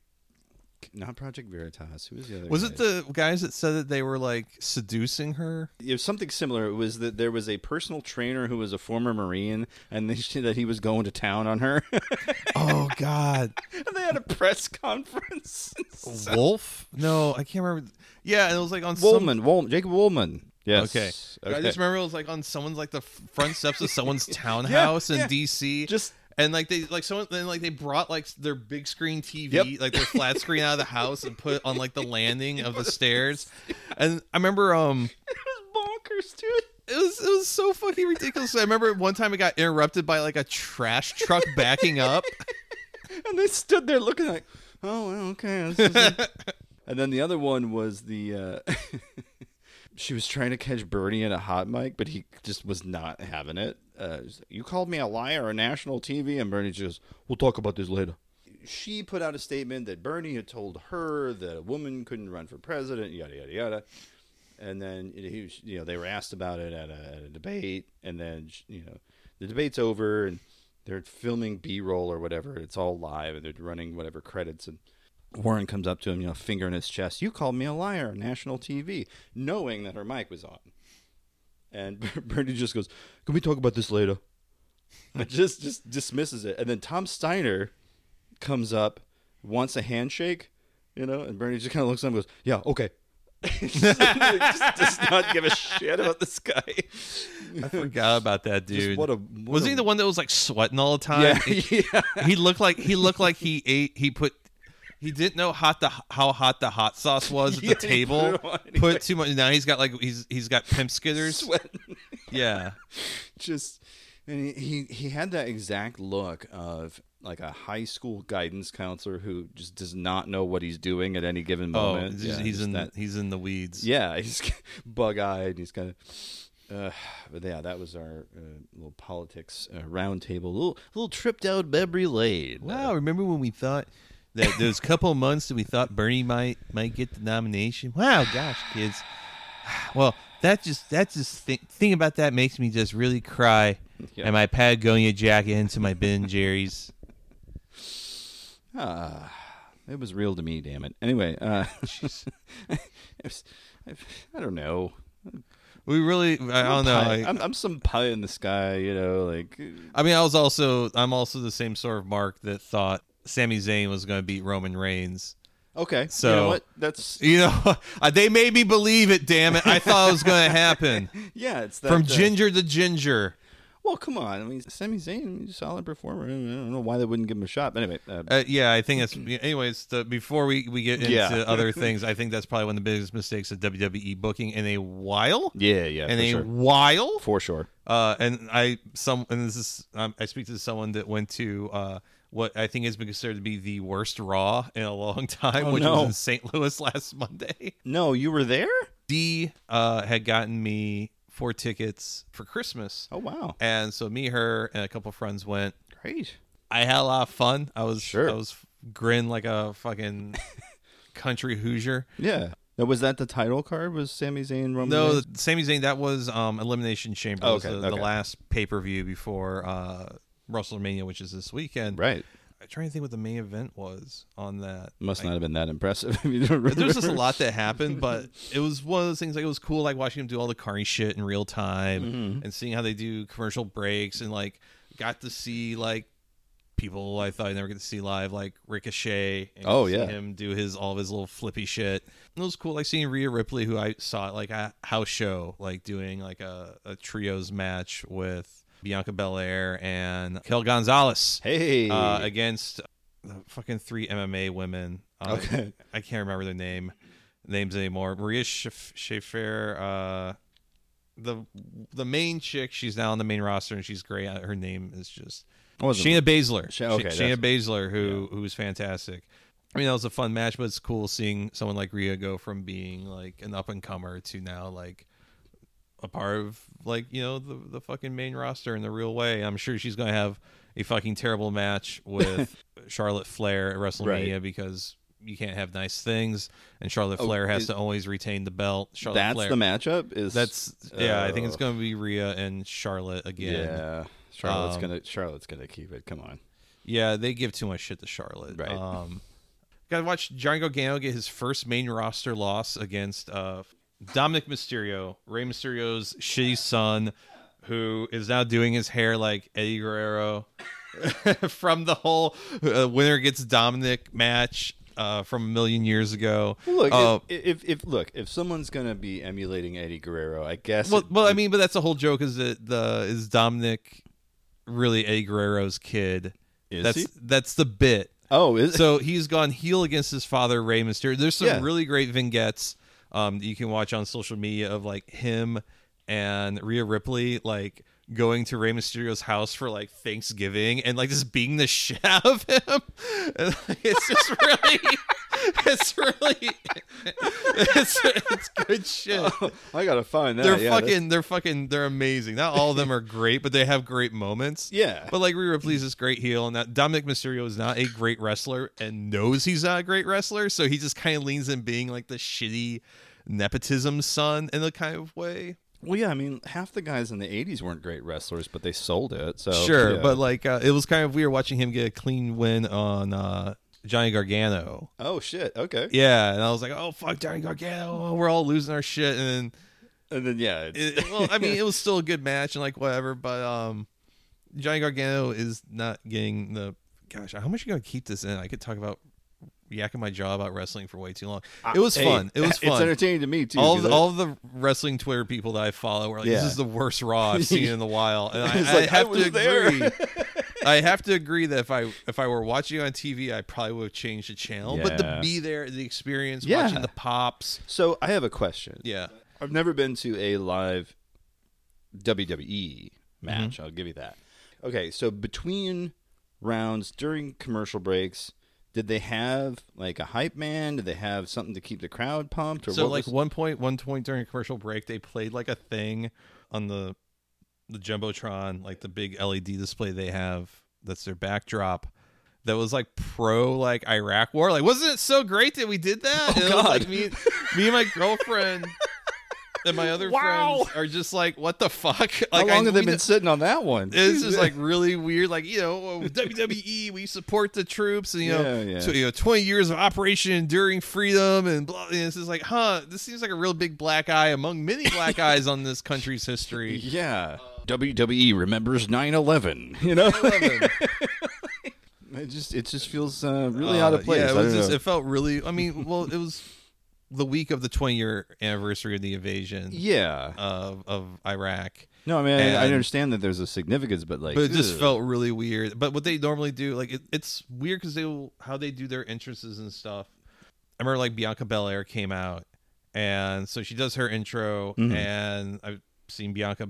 not Project Veritas. Who was the other? Was guy? it the guys that said that they were like seducing her? It was something similar. It was that there was a personal trainer who was a former Marine, and they, that he was going to town on her. Oh God, and they had a press conference. Wolf? No, I can't remember. Yeah, and it was like on some- Woolman, Wool, Jacob Woolman. Yes. Okay. okay. I just remember it was like on someone's like the front steps of someone's townhouse in yeah. DC. Just- and like they like someone then like they brought like their big screen TV, Yep. like their flat screen out of the house and put it on like the landing of the stairs. And I remember um it was bonkers, dude. it was it was so fucking ridiculous. I remember one time it got interrupted by like a trash truck backing up. And they stood there looking like, oh, well, okay. and then the other one was the. Uh, she was trying to catch Bernie in a hot mic, but he just was not having it. Uh, you called me a liar on national TV, and Bernie just, we'll talk about this later. She put out a statement that Bernie had told her that a woman couldn't run for president, yada yada yada. And then he, was- you know, they were asked about it at a, at a debate, and then you know, the debate's over, and they're filming B-roll or whatever. It's all live, and they're running whatever credits, and Warren comes up to him, you know, finger in his chest. You called me a liar on national TV, knowing that her mic was on. And Bernie just goes, "Can we talk about this later?" And just just dismisses it. And then Tom Steyer comes up, wants a handshake, you know, and Bernie just kind of looks at him and goes, "Yeah, okay." just, does not give a shit about this guy. I forgot about that dude. what a- what was a- he the one that was like sweating all the time? Yeah, He- yeah. He looked like he looked like he ate. He put. He didn't know hot the how hot the hot sauce was at the he put table. Put, anyway. too much. Now he's got like he's he's got pimp skitters. Sweating. Yeah. just and he, he had that exact look of like a high school guidance counselor who just does not know what he's doing at any given Oh, moment. he's, Yeah, he's in that. he's in the weeds. Yeah, he's bug eyed. He's kind of. Uh, but yeah, that was our uh, little politics uh, roundtable, little little trip down memory lane. Wow, remember when we thought that those couple months that we thought Bernie might might get the nomination? Wow, gosh, kids. Well, that just that just th- thinking about that makes me just really cry. Yeah. And my Patagonia jacket into my Ben Jerry's. Ah, it was real to me. Damn it. Anyway, uh, it was, I, I don't know. We really, I don't know. Pie- I, I'm, I'm some pie in the sky, you know, like I mean, I was also I'm also the same sort of mark that thought Sami Zayn was going to beat Roman Reigns. okay. So you know what? That's You know, they made me believe it. Damn it! I thought it was going to happen. yeah. It's that, From uh, ginger to ginger. Well, come on. I mean, Sami Zayn, solid performer. I don't know why they wouldn't give him a shot. But anyway, uh, Uh, yeah, I think that's. Anyways, the, before we, we get into Yeah. other things, I think that's probably one of the biggest mistakes of WWE booking in a while. yeah, yeah, in a sure. while. for sure. Uh, and I some and this is um, I speak to someone that went to uh, what I think has been considered to be the worst Raw in a long time, Oh, which no. was in St. Louis last Monday. No, you were there. D uh, had gotten me four tickets for Christmas, Oh wow, and so me, her, and a couple friends went. great. I had a lot of fun. I was Sure. I was grin like a fucking country Hoosier. Yeah. Now, was that the title card? Was Sami Zayn Roman? No, Reigns? Sami Zayn. That was um, Elimination Chamber. Oh, okay, the, the okay. last pay per view before uh, WrestleMania, which is this weekend. right. I'm trying to think what the main event was on that. Must not have been that impressive. if you don't There's just a lot that happened, but it was one of those things. Like it was cool, like watching them do all the Carney shit in real time Mm-hmm. and seeing how they do commercial breaks and like got to see like people I thought I never get to see live, like Ricochet. And Oh, yeah. him do his all of his little flippy shit. And it was cool, like seeing Rhea Ripley, who I saw at like a house show, like doing like a, a trios match with Bianca Belair and Kel Gonzalez Hey. uh, against the fucking three MMA women. Uh, Okay. I can't remember their name names anymore. Marina Shafir, uh, the the main chick. She's now on the main roster and she's great. Her name is just What was it? Shayna Baszler. Sha- okay, Shayna Baszler, who who was fantastic. I mean, that was a fun match, but it's cool seeing someone like Rhea go from being like an up and comer to now like a part of like you know the the fucking main roster in the real way. I'm sure she's gonna have a fucking terrible match with Charlotte Flair at WrestleMania Right. because you can't have nice things, and Charlotte Oh, Flair has is- to always retain the belt. Charlotte That's Flair. the matchup. Is That's yeah. I think it's gonna be Rhea and Charlotte again. Yeah. Charlotte's Um, gonna Charlotte's gonna keep it. Come on. Yeah, they give too much shit to Charlotte. Right. Um, Gotta watch Johnny Gargano get his first main roster loss against uh, Dominic Mysterio, Rey Mysterio's shitty son, who is now doing his hair like Eddie Guerrero from the whole uh, winner gets Dominic match uh, from a million years ago. Look, Uh, if, if if look, if someone's gonna be emulating Eddie Guerrero, I guess. well, it- well, I mean, but that's the whole joke. Is that the is Dominic really Eddie Guerrero's kid? Is that's he? that's the bit. Oh, is so he's gone heel against his father, Rey Mysterio. There's some Yeah. really great vignettes um, you can watch on social media of like him and Rhea Ripley like going to Rey Mysterio's house for like Thanksgiving and like just being the shit out of him. And, like, it's just really, it's really, it's it's good shit. Oh, I gotta find that. They're yeah, fucking, they're fucking, they're amazing. Not all of them are great, but they have great moments. Yeah. But like Rhea Ripley's this great heel, and that Dominic Mysterio is not a great wrestler and knows he's not a great wrestler, so he just kind of leans in being like the shitty nepotism son in a kind of way. Well, yeah, I mean, half the guys in the '80s weren't great wrestlers, but they sold it. So sure, yeah. but like uh, it was kind of weird watching him get a clean win on uh, Johnny Gargano. oh shit, okay, Yeah, and I was like, oh fuck, Johnny Gargano, we're all losing our shit, and then and then yeah, it's, it, well, I mean, it was still a good match and like whatever, but um, Johnny Gargano is not getting the. Gosh, how much are you gonna keep this in? I could talk about yakking my jaw about wrestling for way too long. It was Hey, fun. It was fun. It's entertaining to me too. all 'cause of, I- all the wrestling Twitter people that I follow were like, "This is the worst Raw I've seen in a while," and I, like, I have was to there. agree. I have to agree that if I if I were watching on TV, I probably would have changed the channel. But to be there, the experience, Yeah. watching the pops, So I have a question. yeah, I've never been to a live WWE match. Mm-hmm. I'll give you that. Okay, so between rounds during commercial breaks, did they have like a hype man? Did they have something to keep the crowd pumped? Or so what like was- one point one point during a commercial break they played like a thing on the the jumbotron like the big led display they have that's their backdrop that was like pro like iraq war like wasn't it so great that we did that Oh, And it was, God. like, me, me and my girlfriend and my other Wow. friends are just like what the fuck How like long I- have they been d- sitting on that one? it's just like really weird, like you know, WWE. We support the troops, and you know, Yeah, yeah. tw- you know, twenty years of Operation Enduring Freedom, and blah. And it's just like, huh? This seems like a real big black eye among many black eyes on this country's history. yeah. WWE remembers 9/11. You know, it just it just feels uh, really out of Uh, place. Yeah, it was just. It felt really. I mean, well, it was the week of the twenty year anniversary of the invasion. yeah. Of of Iraq. No, I mean I, I understand that there's a significance, but like, but it just felt really weird. But what they normally do, like it, it's weird because they will how they do their entrances and stuff. I remember like Bianca Belair came out, and so she does her intro, Mhm. and I've seen Bianca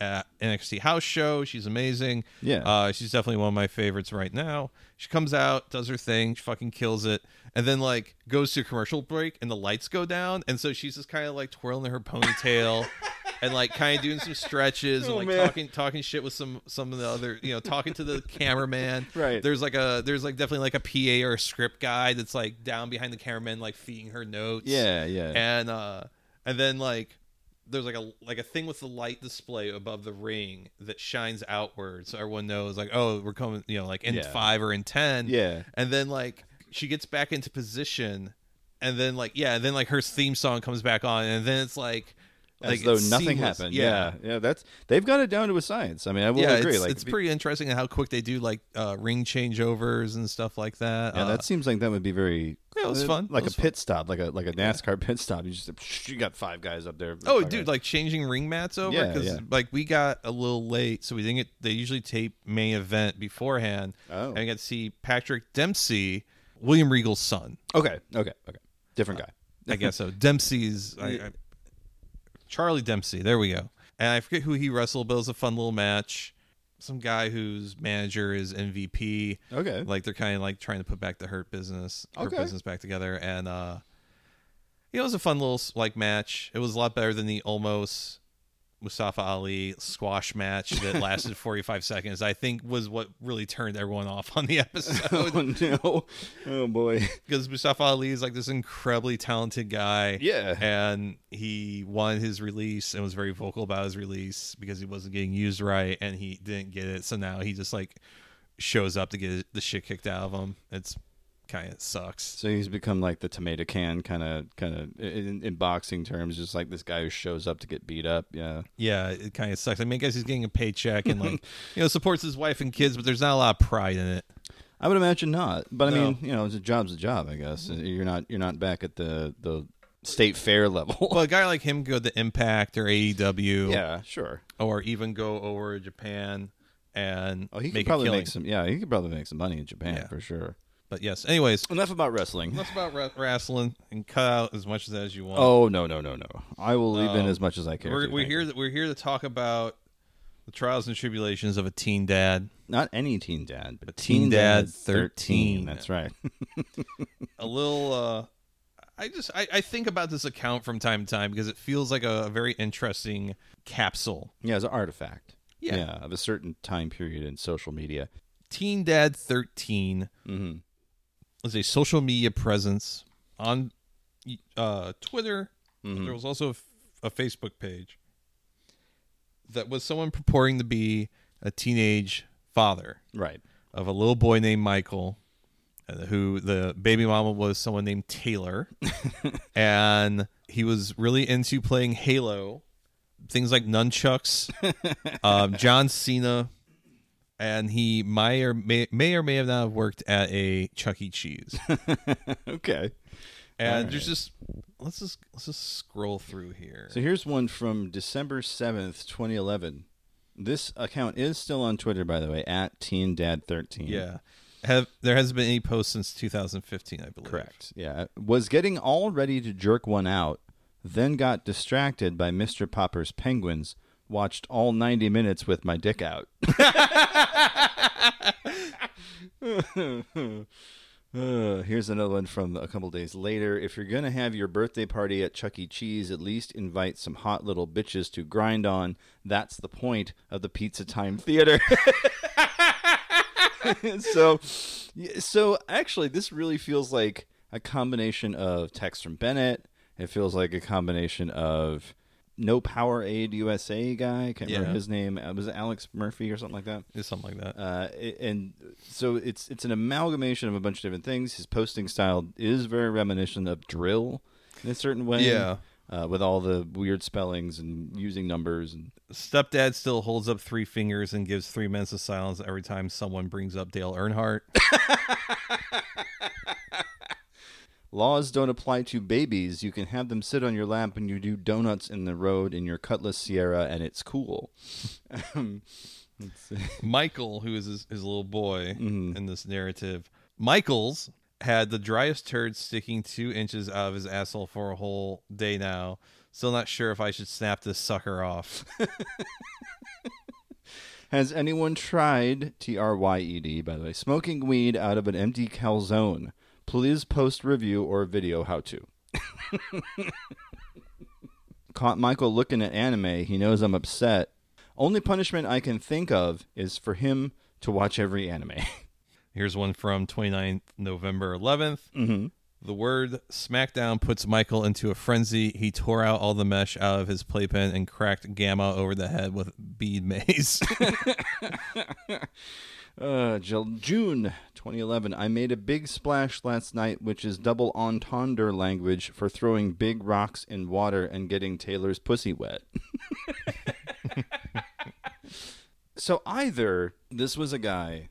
NXT House Show. She's amazing. Yeah. uh, she's definitely one of my favorites right now. She comes out, does her thing, she fucking kills it, and then like goes to a commercial break, and the lights go down, and so she's just kind of like twirling her ponytail. And like kind of doing some stretches and Oh, like man. talking talking shit with some some of the other you know talking to the cameraman Right. there's like a there's like definitely like a pa or a script guy that's like down behind the cameraman like feeding her notes Yeah, yeah. and uh and then like there's like a like a thing with the light display above the ring that shines outward so everyone knows like oh we're coming you know like in Yeah. five or in ten Yeah. and then like she gets back into position and then like yeah and then like her theme song comes back on and then it's like as like though nothing seamless. happened. Yeah. yeah, That's they've got it down to a science. I mean, I will yeah, agree. It's, like, it's pretty interesting how quick they do like uh, ring changeovers and stuff like that. Yeah, Uh, that seems like that would be very. Yeah, it was uh, fun. Like was a pit stop, like a like a NASCAR pit stop. You just you got five guys up there. Oh, dude, it. like changing ring mats over Yeah, because yeah. like we got a little late, so we didn't get. They usually tape main event beforehand, Oh. and I got to see Patrick Dempsey, William Regal's son. okay, okay, okay, different guy. I guess so. Dempsey's I, I, Charlie Dempsey. There we go. And I forget who he wrestled, but it was a fun little match. Some guy whose manager is MVP. Okay. Like they're kind of like trying to put back the Hurt business, Hurt Okay. business back together, and uh, it was a fun little like match. It was a lot better than the almost Mustafa Ali squash match that lasted 45 seconds. I think was what really turned everyone off on the oh, episode oh no! Oh boy! because Mustafa Ali is like this incredibly talented guy. Yeah. And he won his release and was very vocal about his release because he wasn't getting used right and he didn't get it. So now he just like shows up to get the shit kicked out of him. It's kind of sucks. So he's become like the tomato can kind of kind of in, in boxing terms, just like this guy who shows up to get beat up. Yeah. Yeah, it kind of sucks. I mean, I guess he's getting a paycheck and like you know supports his wife and kids, but there's not a lot of pride in it. I would imagine not, but I No. mean, you know, it's a job's a job. I guess uh, you're not you're not back at the the state fair level. Well, a guy like him go to Impact or AEW, yeah, sure. or even go over to Japan and Oh, he could make probably make some. Yeah, he could probably make some money in Japan Yeah. for sure. But yes, anyways, Enough about wrestling. enough about ra- wrestling and cut out as much as you want. Oh no no no no! I will leave in Um, as much as I care. we're to, we're here. We're here to talk about the trials and tribulations of a teen dad. Not any teen dad, but Teen Dad 13. That's right. a little uh I just I, I think about this account from time to time because it feels like a, very interesting capsule. yeah, as an artifact. Yeah. of a certain time period in social media. Teen Dad 13 Mm-hmm. Is a social media presence on uh, Twitter. Mhm. There was also a, f- a Facebook page that was someone purporting to be a teenage father Right. of a little boy named Michael, uh, who the baby mama was someone named Taylor, and he was really into playing Halo, things like nunchucks, um, John Cena, and he may or may, may or may have not have worked at a Chuck E. Cheese. okay. And there's just let's just let's just scroll through here. So here's one from December seventh, twenty eleven. This account is still on Twitter, by the way, at Teen Dad thirteen. yeah, have there hasn't been any post since 2015, I believe. Correct. Yeah. Was getting all ready to jerk one out, then got distracted by Mr. Popper's penguins. Watched all 90 minutes with my dick out. Uh, here's another one from a couple days later. If you're going to have your birthday party at Chuck E. Cheese, at least invite some hot little bitches to grind on. That's the point of the Pizza Time Theater. so, so actually, this really feels like a combination of text from Bennett. It feels like a combination of No Power Aid USA guy. I can't remember his name. Uh, was it Alex Murphy or something like that? It's something like that. Uh, and so it's it's an amalgamation of a bunch of different things. His posting style is very reminiscent of dril in a certain way. Yeah. Uh, with all the weird spellings and using numbers and Stepdad still holds up three fingers and gives three minutes of silence every time someone brings up Dale Earnhardt. laws don't apply to babies. You can have them sit on your lap when you do donuts in the road in your Cutlass Ciera, and it's cool. Um. Michael, who is his, his little boy Mhm. in this narrative, Michael's had the driest turd sticking two inches out of his asshole for a whole day now. Still not sure if I should snap this sucker off. Has anyone tried T R Y E D by the way smoking weed out of an empty calzone? Please post review or video how to. Caught Michael looking at anime. He knows I'm upset. Only punishment I can think of is for him to watch every anime. Here's one from 29th November 11th. Mhm. The word SmackDown puts Michael into a frenzy. He tore out all the mesh out of his playpen and cracked Gamma over the head with bead mace. Uh, June 2011. I made a big splash last night, which is double entendre language for throwing big rocks in water and getting Taylor's pussy wet. so either this was a guy.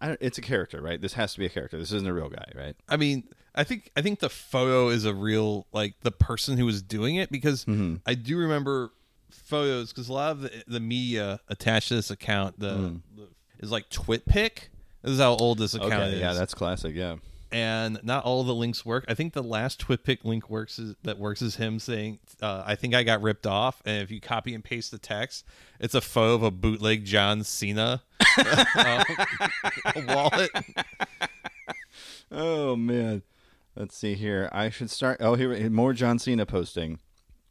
It's a character, right? This has to be a character. This isn't a real guy, right? I mean, I think I think the photo is a real like the person who was doing it because Mhm. I do remember photos because a lot of the, the media attached to this account the, Mm. the is like TwitPic. This is how old this account Okay, is. yeah, that's classic. Yeah. and not all the links work. I think the last TwitPic link works is, that works is him saying, uh, "I think I got ripped off." And if you copy and paste the text, it's a photo of a bootleg John Cena uh, wallet. Oh man. Let's see here. I should start. Oh, here more John Cena posting.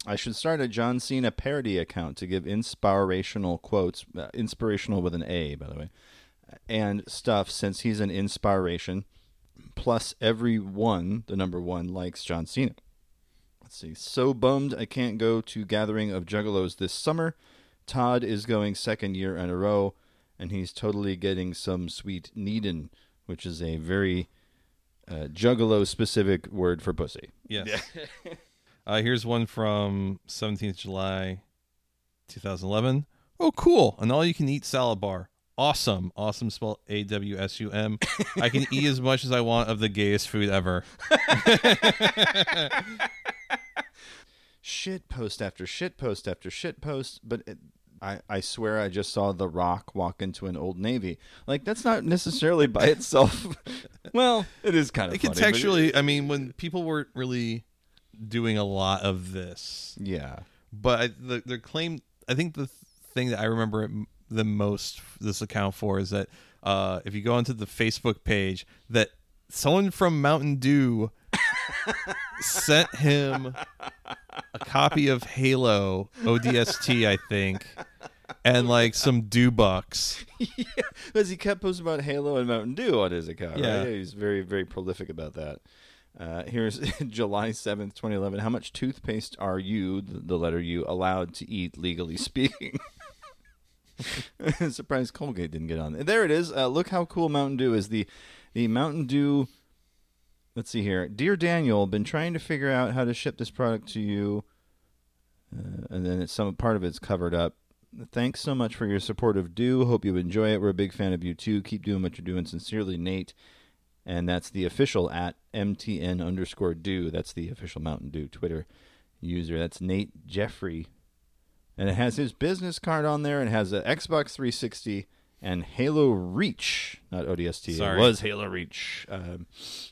I should start a John Cena parody account to give inspirational quotes, uh, inspirational with an A, by the way, and stuff. Since he's an inspiration, plus everyone, the number one, likes John Cena. Let's see. So bummed I can't go to Gathering of Juggalos this summer. Todd is going second year in a row, and he's totally getting some sweet Needin, which is a very uh, juggalo specific word for pussy. Yes. uh, here's one from 17th July 2011. Oh, cool. An all you can eat salad bar. Awesome. Awesome spelled A W S U M. I can eat as much as I want of the gayest food ever. shit post after shit post after shit post, but it, I, I swear I just saw The Rock walk into an Old Navy. Like that's not necessarily by itself. well, it is kind of funny, but- Contextually, I mean, when people weren't really doing a lot of this, yeah. but I, the the claim I think the thing that I remember it the most this account for is that uh, if you go onto the Facebook page that someone from Mountain Dew sent him a copy of Halo ODST I think and like some Dew bucks. Because he kept posting about Halo and Mountain Dew on his account. Yeah. Right? He's very, very prolific about that. Uh, here's July 7th, 2011. How much toothpaste are you, the, letter U, allowed to eat legally speaking? Surprised Colgate didn't get on. There it is. Uh, look how cool Mountain Dew is. The the Mountain Dew. Let's see here. Dear Daniel, been trying to figure out how to ship this product to you, uh, and then it's some part of it's covered up. Thanks so much for your support of Dew. Hope you enjoy it. We're a big fan of you too. Keep doing what you're doing. Sincerely, Nate. And that's the official at MTN underscore Dew. That's the official Mountain Dew Twitter user. That's Nate Jeffrey. And it has his business card on there. and has an Xbox 360 and Halo Reach, not ODST. Sorry. It was Halo Reach. Um,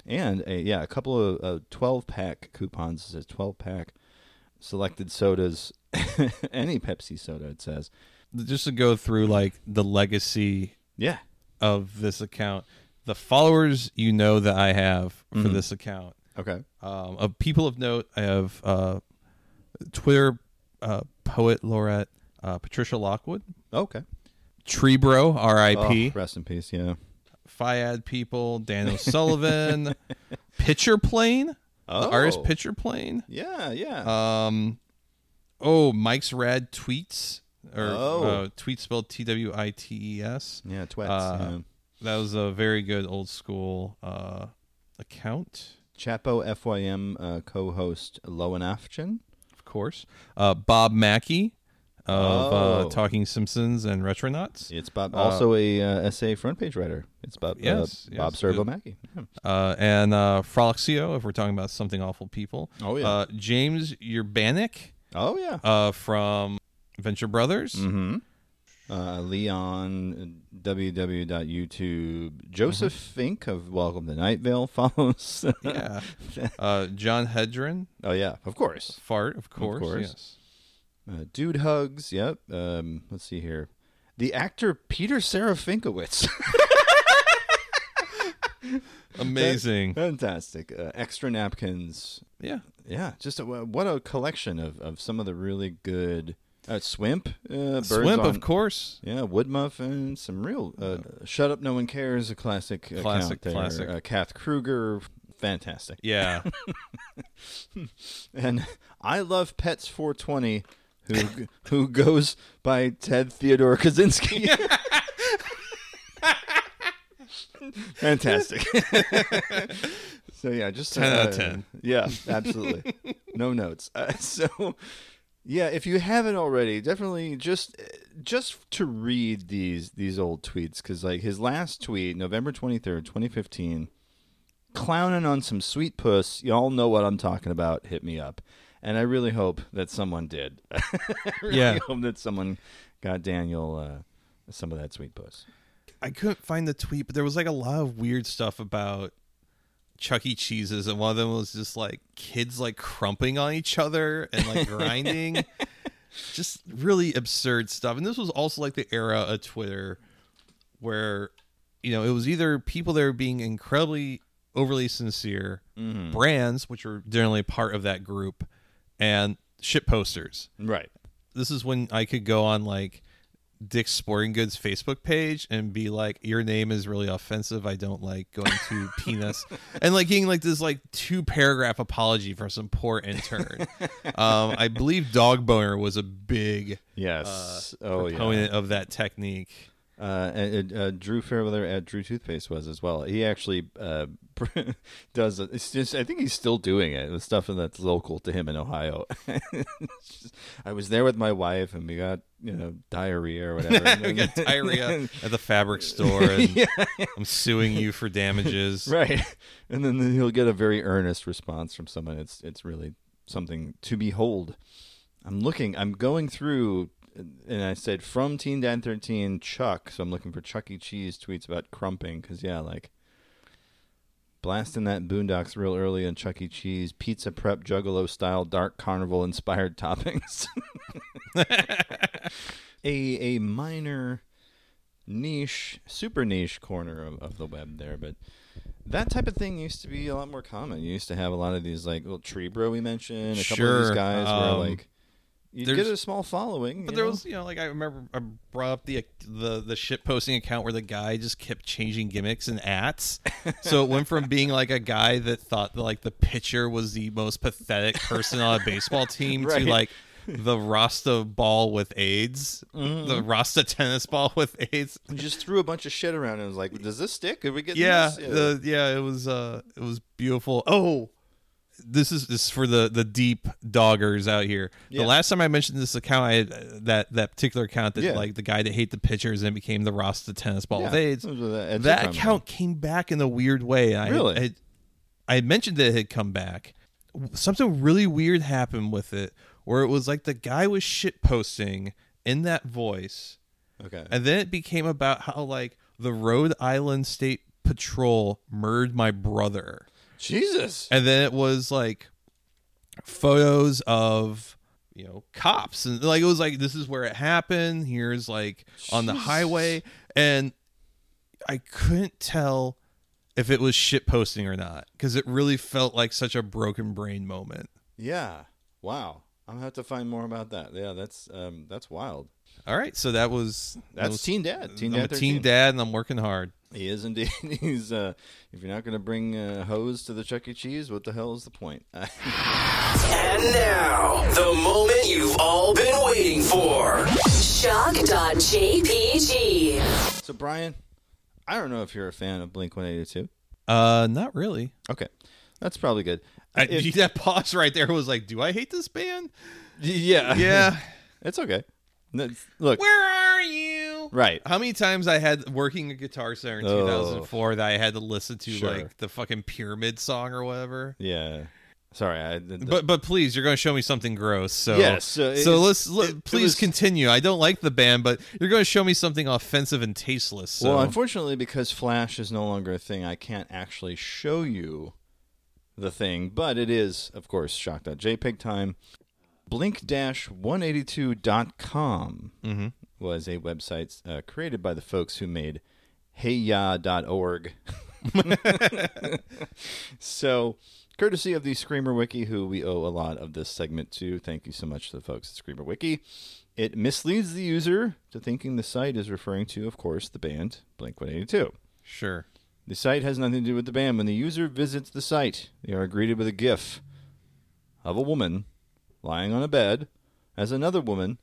and a, yeah, a couple of uh, 12 pack coupons. It says 12 pack selected sodas. Any Pepsi soda, it says. Just to go through like the legacy Yeah. of this account, the followers you know that I have for Mhm. this account. Okay. Um, of people of note, I have uh, Twitter uh, poet laureate uh, Patricia Lockwood, Okay. Tree Bro, R.I.P. Oh, rest in peace. Yeah. Fiad people, Daniel Sullivan, Pitcher Plane, the artist Oh. Pitcher Plane. Yeah, yeah. Um, oh, Mike's Rad Tweets or Oh. uh, tweets spelled T W I T E S. Yeah, twats, Uh, yeah. That was a very good old school uh, account. Chapo FYM uh, co-host Lowen Afchin. of course. Uh, Bob Mackey of Oh. uh, Talking Simpsons and Retronauts. It's Bob, Uh, also a uh, SA front page writer. It's Bob. Yes, uh, Bob yes, Servo. Mackey. Yeah. Uh, and uh, if we're talking about something awful people. Oh, yeah. Uh, James Urbaniak Oh yeah. uh, from Venture Brothers. Mm-hmm. Uh, Leon www.youtube. Joseph Fink of Welcome to Night Vale follows. Yeah. Uh, Jon Hendren, oh yeah, of course. Fart, of course. course. Yes. Uh, Dude hugs. Yep. Um, let's see here. The actor Peter Serafinowicz. Amazing. Fantastic. Uh, extra napkins. yeah. Yeah, just a, what a collection of, of some of the really good uh, Swimp. Uh, Swimp, on- of course. Yeah, Wood Muffin, some real. Uh, Shut Up, No One Cares, a classic. Classic, classic. Uh, Kath Kruger, fantastic. Yeah. And I love Pets 420, who who goes by Ted Theodore Kaczynski. Fantastic. so yeah, just 10 out of uh, 10. Yeah, absolutely. no notes. Uh, so yeah, if you haven't already, definitely just just to read these these old tweets because like his last tweet, November twenty third, twenty fifteen, clowning on some sweet puss. Y'all know what I'm talking about. Hit me up, and I really hope that someone did. I really Yeah. hope that someone got Daniel uh, some of that sweet puss. I couldn't find the tweet, but there was like a lot of weird stuff about Chuck E. Cheese's, and one of them was just like kids like crumping on each other and like grinding. just really absurd stuff. And this was also like the era of Twitter where, you know, it was either people that were being incredibly overly sincere, mm-hmm. brands, which were generally part of that group, and shit posters. Right. This is when I could go on like Dick's Sporting Goods Facebook page and be like, "Your name is really offensive. I don't like going to penis," and like getting like this like two paragraph apology from some poor intern. um, I believe Dog Boner was a big Yes. uh, oh yeah. proponent of that technique. Uh, and, uh, Drew Fairweather at Drew Toothpaste was as well. He actually uh, does. It's just, I think he's still doing it. The stuff that's local to him in Ohio. Just- I was there with my wife, and we got you know diarrhea or whatever. we then- got diarrhea at the fabric store, and Yeah. I'm suing you for damages. right and then he'll get a very earnest response from someone it's it's really something to behold i'm looking i'm going through and i said from teen dad 13 chuck. So i'm looking for chuck e. Cheese tweets about crumping because yeah like blasting that boondocks real early on chuck e. Cheese pizza prep juggalo style dark carnival inspired toppings. A a minor niche, super niche corner of, of the web there, but that type of thing used to be a lot more common. You used to have a lot of these like little tree bro we mentioned, a couple of Sure, these guys um, were like you there's- get a small following. But there know? was, you know, like I remember I brought up the the the shit posting account where the guy just kept changing gimmicks and ats. so it went from being like a guy that thought that like the pitcher was the most pathetic person on a baseball team Right. to like the Rasta ball with AIDS, the Rasta tennis ball with AIDS. Just threw a bunch of shit around and was like, "Does this stick? Did we get Yeah, this?" the, yeah, it was uh, it was beautiful. Oh, this is this is for the the deep doggers out here. Yeah. The last time I mentioned this account, I had that that particular account that Yeah. like the guy that hate the pitchers and became the Rasta tennis ball Yeah, with AIDS. those were the Ed That Zuckerman. account came back in a weird way. I, Really? I, I had mentioned that it had come back. Something really weird happened with it, where it was like the guy was shit posting in that voice. Okay. And then it became about how like the Rhode Island State Patrol murdered my brother. Jesus. And then it was like photos of you know cops and like it was like this is where it happened. Here's like on the highway and I couldn't tell if it was shit posting or not because it really felt like such a broken brain moment. Yeah. Wow. I'm gonna have to find more about that. Yeah, that's um, that's wild. All right, so that was that That's was- Teen Dad. Teen I'm Dad a teen dad, and I'm working hard. He is indeed. He's uh, if you're not gonna bring uh, hose to the Chuck E. Cheese, what the hell is the point? And now, the moment you've all been waiting for. Shock.jpg. so Brian, I don't know if you're a fan of Blink 182. Uh, not really. Okay, that's probably good. I, If- that pause right there was like, do I hate this band? yeah, Yeah. it's okay. Look, Where are you? right. How many times I had working a guitar center in Oh. 2004 that I had to listen to Sure. like the fucking pyramid song or whatever. Yeah. Sorry, I. The, But but please, you're going to show me something gross. So Yes, uh, so let's let, it- it please was- continue. I don't like the band, but you're going to show me something offensive and tasteless. So. Well, unfortunately, because Flash is no longer a thing, I can't actually show you the thing, but it is, of course, shock.jpg time. Blink-182.com Mhm. was a website uh, created by the folks who made heyya.org. so, courtesy of the Screamer Wiki, who we owe a lot of this segment to, thank you so much to the folks at Screamer Wiki. It misleads the user to thinking the site is referring to, of course, the band Blink 182. sure. The site has nothing to do with the band. When the user visits the site, they are greeted with a GIF of a woman lying on a bed as another woman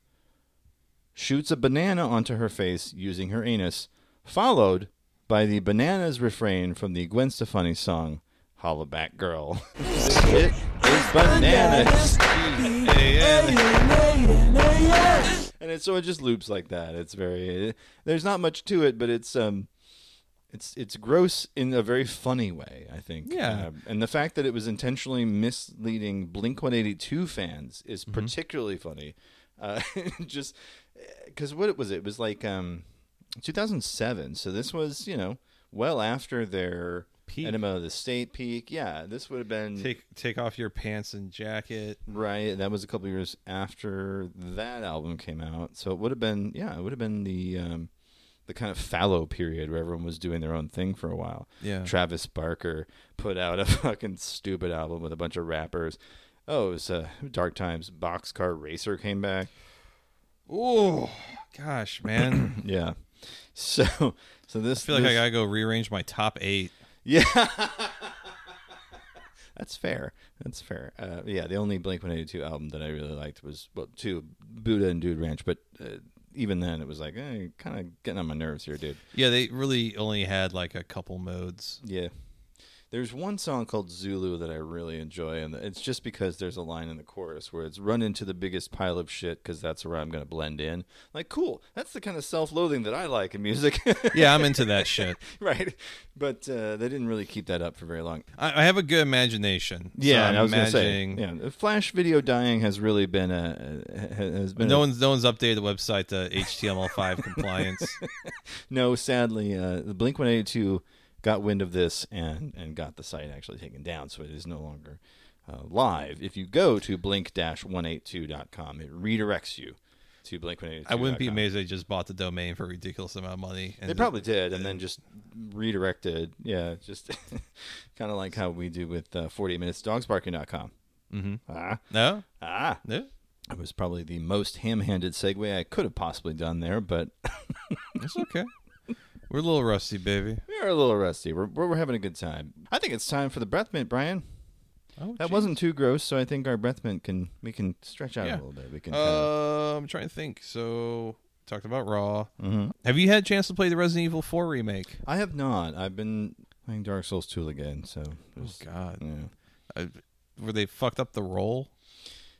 shoots a banana onto her face using her anus, followed by the bananas refrain from the Gwen Stefani song "Holla Back Girl." it is bananas. and it, so it just loops like that. It's very. There's not much to it, but it's um, it's it's gross in a very funny way. I think. Yeah. Uh, and the fact that it was intentionally misleading Blink 182 fans is Mm-hmm. particularly funny. Uh, just because what it was, it was like um, 2007. So this was you know well after their Peak. Enema of the State peak. Yeah, this would have been Take take off your pants and jacket. Right, that was a couple years after that album came out, so it would have been yeah, it would have been the um, the kind of fallow period where everyone was doing their own thing for a while. Yeah. Travis Barker put out a fucking stupid album with a bunch of rappers. Oh, it was uh, Dark Times. Boxcar Racer came back. Oh gosh, man. Yeah, so so this I feel like this, I gotta go rearrange my top eight. Yeah. That's fair. That's fair. Uh, yeah, the only Blink 182 album that I really liked was, well, two, Buddha and Dude Ranch, but uh, even then, it was like, eh, kind of getting on my nerves here, dude. Yeah, they really only had like a couple modes. Yeah. There's one song called Zulu that I really enjoy, and it's just because there's a line in the chorus where it's run into the biggest pile of shit because that's where I'm going to blend in. Like, cool. That's the kind of self loathing that I like in music. Yeah, I'm into that shit. right. But uh, they didn't really keep that up for very long. I, I have a good imagination. so Yeah, I'm I was going to say, yeah, Flash video dying has really been a has been no a- one's no one's updated the website to HTML5 compliance. no, sadly, uh, the Blink 182 got wind of this and, and got the site actually taken down, so it is no longer uh, live. If you go to blink-182.com, it redirects you to blink 182. I wouldn't be amazed if they just bought the domain for a ridiculous amount of money. They probably did, and then just redirected. Yeah, just kind of like how we do with uh, 40 minutes dogsbarking.com. Mhm. Ah, No, ah. no, It was probably the most ham-handed segue I could have possibly done there, but it's okay. We're a little rusty, baby. we're a little rusty. We're, we're, we're having a good time. I think it's time for the breath mint, Brian. Oh, That geez. wasn't too gross, so I think our breath mint can we can stretch out Yeah. a little bit. We can. kinda- Uh, I'm trying to think. So talked about Raw. Mhm. Have you had a chance to play the Resident Evil 4 remake? I have not. I've been playing Dark Souls 2 again, so Oh God, yeah. I, were they fucked up the roll?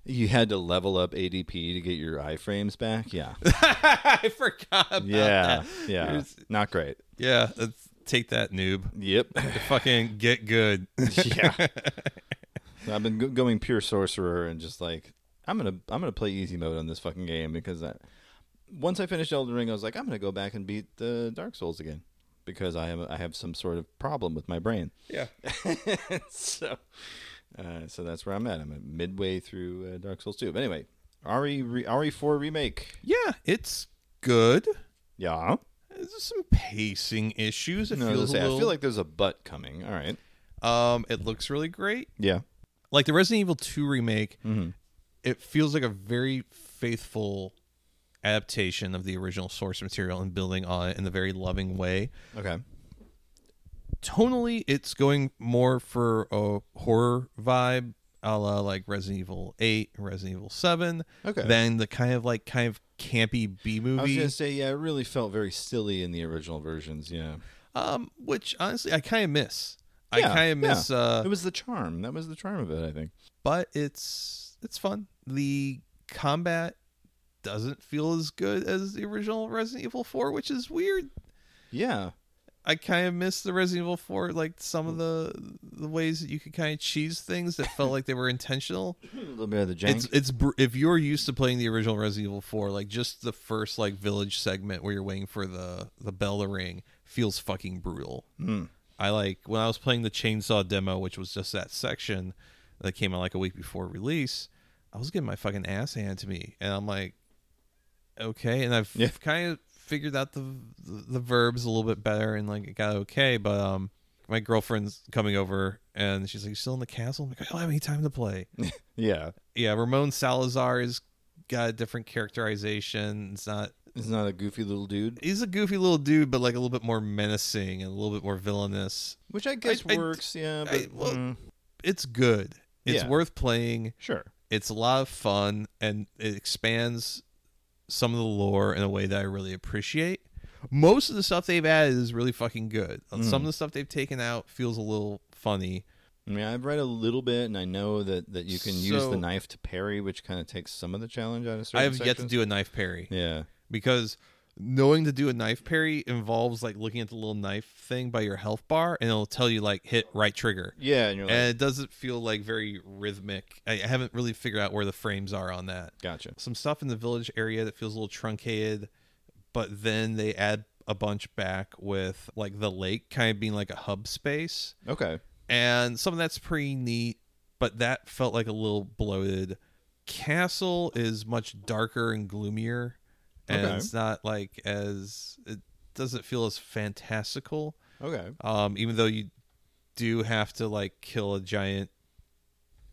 You had to level up ADP to get your iframes back. Yeah, I forgot. About yeah, that. yeah. Here's- Not great. yeah. Let's take that, noob. Yep. Fucking get good. yeah. I've been go- going pure sorcerer and just like I'm gonna I'm gonna play easy mode on this fucking game because I, once I finished Elden Ring, I was like I'm gonna go back and beat the Dark Souls again because I have I have some sort of problem with my brain. yeah. so, uh, so that's where I'm at. I'm at midway through uh, Dark Souls 2. But anyway, RE re- RE4 remake. Yeah, it's good. Yeah. There's some pacing issues. It No, I, feels say, I feel like there's a butt coming. All right. um, it looks really great. Yeah. Like the Resident Evil 2 remake, Mhm. it feels like a very faithful adaptation of the original source material and building on it in a very loving way. Okay. Tonally it's going more for a horror vibe a la like resident evil 8 and resident evil 7 Okay. than the kind of like kind of campy B movie. I was gonna say, yeah, it really felt very silly in the original versions. Yeah. um which honestly i kind of miss i kind of miss yeah. uh it was the charm. That was the charm of it. I think. but it's it's fun the combat doesn't feel as good as the original resident evil 4 which is weird Yeah. I kind of miss the Resident Evil 4, like some of the the ways that you could kind of cheese things that felt like they were intentional. A little bit of the jank. It's it's br- if you're used to playing the original Resident Evil 4, like just the first like village segment where you're waiting for the the bell to ring feels fucking brutal. Mm. I like when I was playing the chainsaw demo, which was just that section that came out like a week before release. I was getting my fucking ass handed to me, and I'm like, okay, and I've Yeah. kind of figured out the, the the verbs a little bit better, and like it got okay. But um, my girlfriend's coming over, and she's like, "You still in the castle?" I'm like, "I don't have any time to play." yeah. yeah, Ramon Salazar has got a different characterization. It's not. It's not a goofy little dude, He's a goofy little dude, but like a little bit more menacing and a little bit more villainous. which I guess I- works. yeah. But I- well, mm, It's good. It's Yeah. worth playing. sure. It's a lot of fun, and it expands some of the lore in a way that I really appreciate. Most of the stuff they've added is really fucking good. Mm. Some of the stuff they've taken out feels a little funny. I mean, I've read a little bit, and I know that, that you can use the knife to parry, which kind of takes some of the challenge out of certain I have yet to do a knife parry. Yeah. because knowing to do a knife parry involves like looking at the little knife thing by your health bar and it'll tell you like hit right trigger. Yeah, and you're like, and it doesn't feel like very rhythmic. I, I haven't really figured out where the frames are on that. Gotcha. some stuff in the village area that feels a little truncated but then they add a bunch back with like the lake kind of being like a hub space. Okay. and some of that's pretty neat but that felt like a little bloated. Castle is much darker and gloomier and Okay. it's not like as it doesn't feel as fantastical Okay. um even though you do have to like kill a giant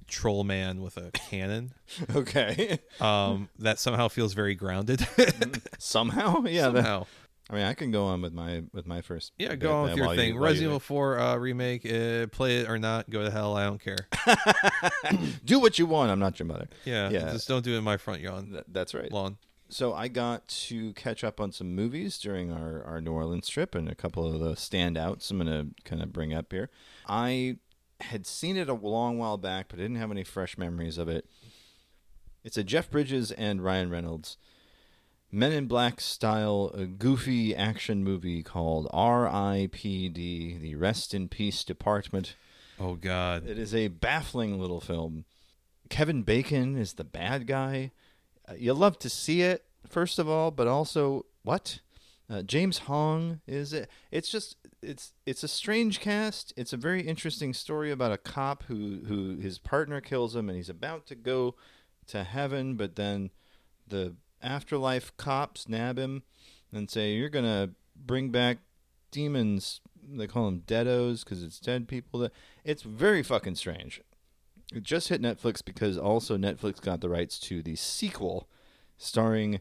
troll man with a cannon Okay. um that somehow feels very grounded Somehow, yeah. That, somehow I mean, I can go on with my with my first. yeah go on with your thing you resident evil 4 uh remake uh, play it or not go to hell i don't care do what you want. I'm not your mother. yeah Yeah. just don't do it in my front yard Th- that's right. lawn so I got to catch up on some movies during our, our New Orleans trip and a couple of the standouts I'm going to kind of bring up here. I had seen it a long while back, but I didn't have any fresh memories of it. It's a Jeff Bridges and Ryan Reynolds Men in Black style goofy action movie called R.I.P.D. The Rest in Peace Department. Oh God. It is a baffling little film. Kevin Bacon is the bad guy. You love to see it, first of all, but also what? Uh, James Hong is it? It's just it's it's a strange cast. It's a very interesting story about a cop who who his partner kills him and he's about to go to heaven, but then the afterlife cops nab him and say you're gonna bring back demons. They call them deados because it's dead people. That it's very fucking strange. It just hit Netflix because also Netflix got the rights to the sequel starring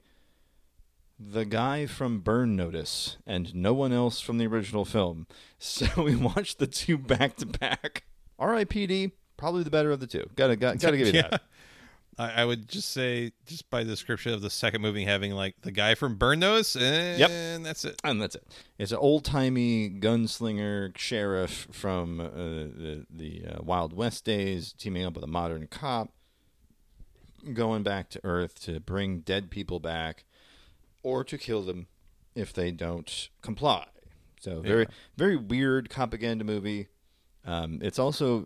the guy from Burn Notice and no one else from the original film. So we watched the two back to back. R.I.P.D. Probably the better of the two. Gotta got, gotta give you Yeah. that. I, I would just say, just by the description of the second movie, having like the guy from Burn Notice, and that's it. And that's it. It's an old timey gunslinger sheriff from uh, the, the uh, Wild West days, teaming up with a modern cop, going back to Earth to bring dead people back or to kill them if they don't comply. So very, Yeah. very weird propaganda movie. Um, it's also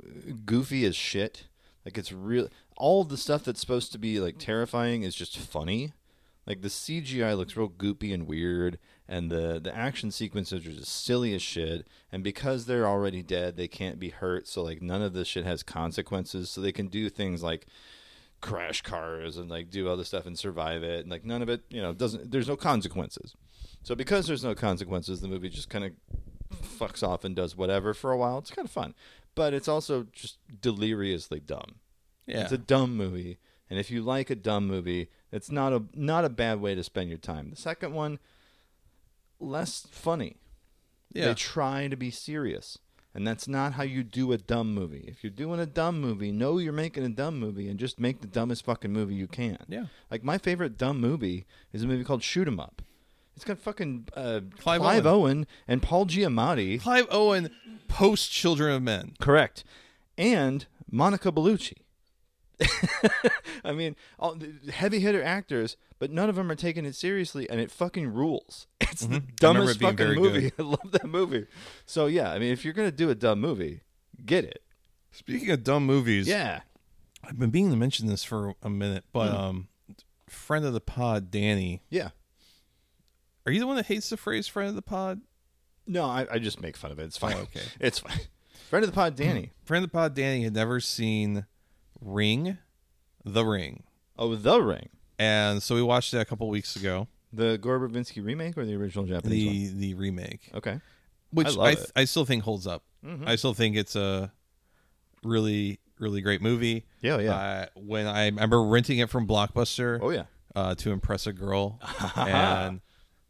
goofy as shit. Like it's real. All the stuff that's supposed to be like terrifying is just funny. Like the CGI looks real goopy and weird, and the the action sequences are just silly as shit. And because they're already dead, they can't be hurt. So like none of this shit has consequences. So they can do things like crash cars and like do other stuff and survive it. And like none of it, you know, doesn't. There's no consequences. So because there's no consequences, the movie just kind of fucks off and does whatever for a while. It's kind of fun, but it's also just deliriously dumb. Yeah. It's a dumb movie, and if you like a dumb movie, it's not a not a bad way to spend your time. The second one, less funny. Yeah. They try to be serious, and that's not how you do a dumb movie. If you're doing a dumb movie, know you're making a dumb movie, and just make the dumbest fucking movie you can. Yeah. Like my favorite dumb movie is a movie called Shoot 'Em Up. It's got fucking uh, Clive Clive, Owen. Owen. and Paul Giamatti. Clive Owen post Children of Men. Correct. And Monica Bellucci. I mean, all the heavy hitter actors, but none of them are taking it seriously, and it fucking rules. It's the Mm-hmm. It dumbest fucking movie. I love that movie. So yeah, I mean, if you're gonna do a dumb movie, get it. Speaking of dumb movies, Yeah. I've been being to mention this for a minute, but Hmm. um, friend of the pod, Danny. Yeah. Are you the one that hates the phrase "friend of the pod"? No, I, I just make fun of it. It's fine. Oh, okay. It's fine. Friend of the pod, Danny. Friend of the pod, Danny had never seen Ring, The Ring, Oh, The Ring. and so we watched it a couple weeks ago. The Gore Verbinski remake or the original Japanese The the remake. Okay. which I I. Mm-hmm. I still think holds up. I still think it's a really really great movie. Yeah, yeah. Uh, when I remember renting it from Blockbuster. Oh yeah. uh, to impress a girl, and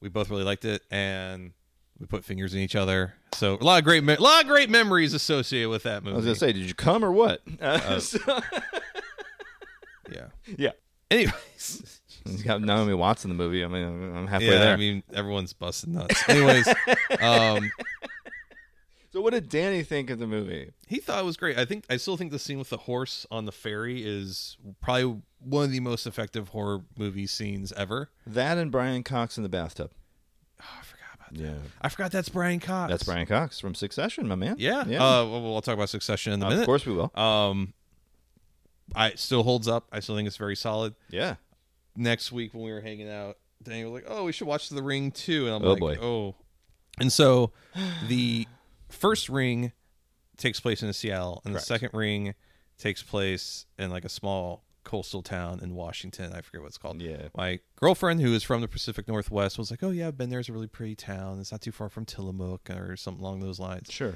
we both really liked it, and we put fingers in each other. So a lot of great, me- a lot of great memories associated with that movie. I was gonna say, did you come or what? Uh, so- yeah. yeah. Anyways, He's got Naomi Watts in the movie. I mean, I'm- I'm halfway yeah, there. I mean everyone's busting nuts. Anyways, um, so, what did Danny think of the movie? he thought it was great. I think I still think the scene with the horse on the ferry is probably one of the most effective horror movie scenes ever. That and Brian Cox in the bathtub. Oh, I forgot about that. Yeah, I forgot that's Brian Cox. that's Brian Cox from Succession, my man. Yeah. yeah. Uh, well, we'll talk about Succession in a of minute. course we will. Um, I still holds up. I still think it's very solid. yeah. Next week when we were hanging out, Danny was like, "Oh, we should watch The Ring too," and I'm Oh, like, boy. "Oh." And so, the first Ring takes place in Seattle, and Correct. the second Ring takes place in like a small coastal town in Washington. I forget what it's called. Yeah. My girlfriend, who is from the Pacific Northwest, was like, "Oh yeah, I've been there. It's a really pretty town. It's not too far from Tillamook or something along those lines." Sure.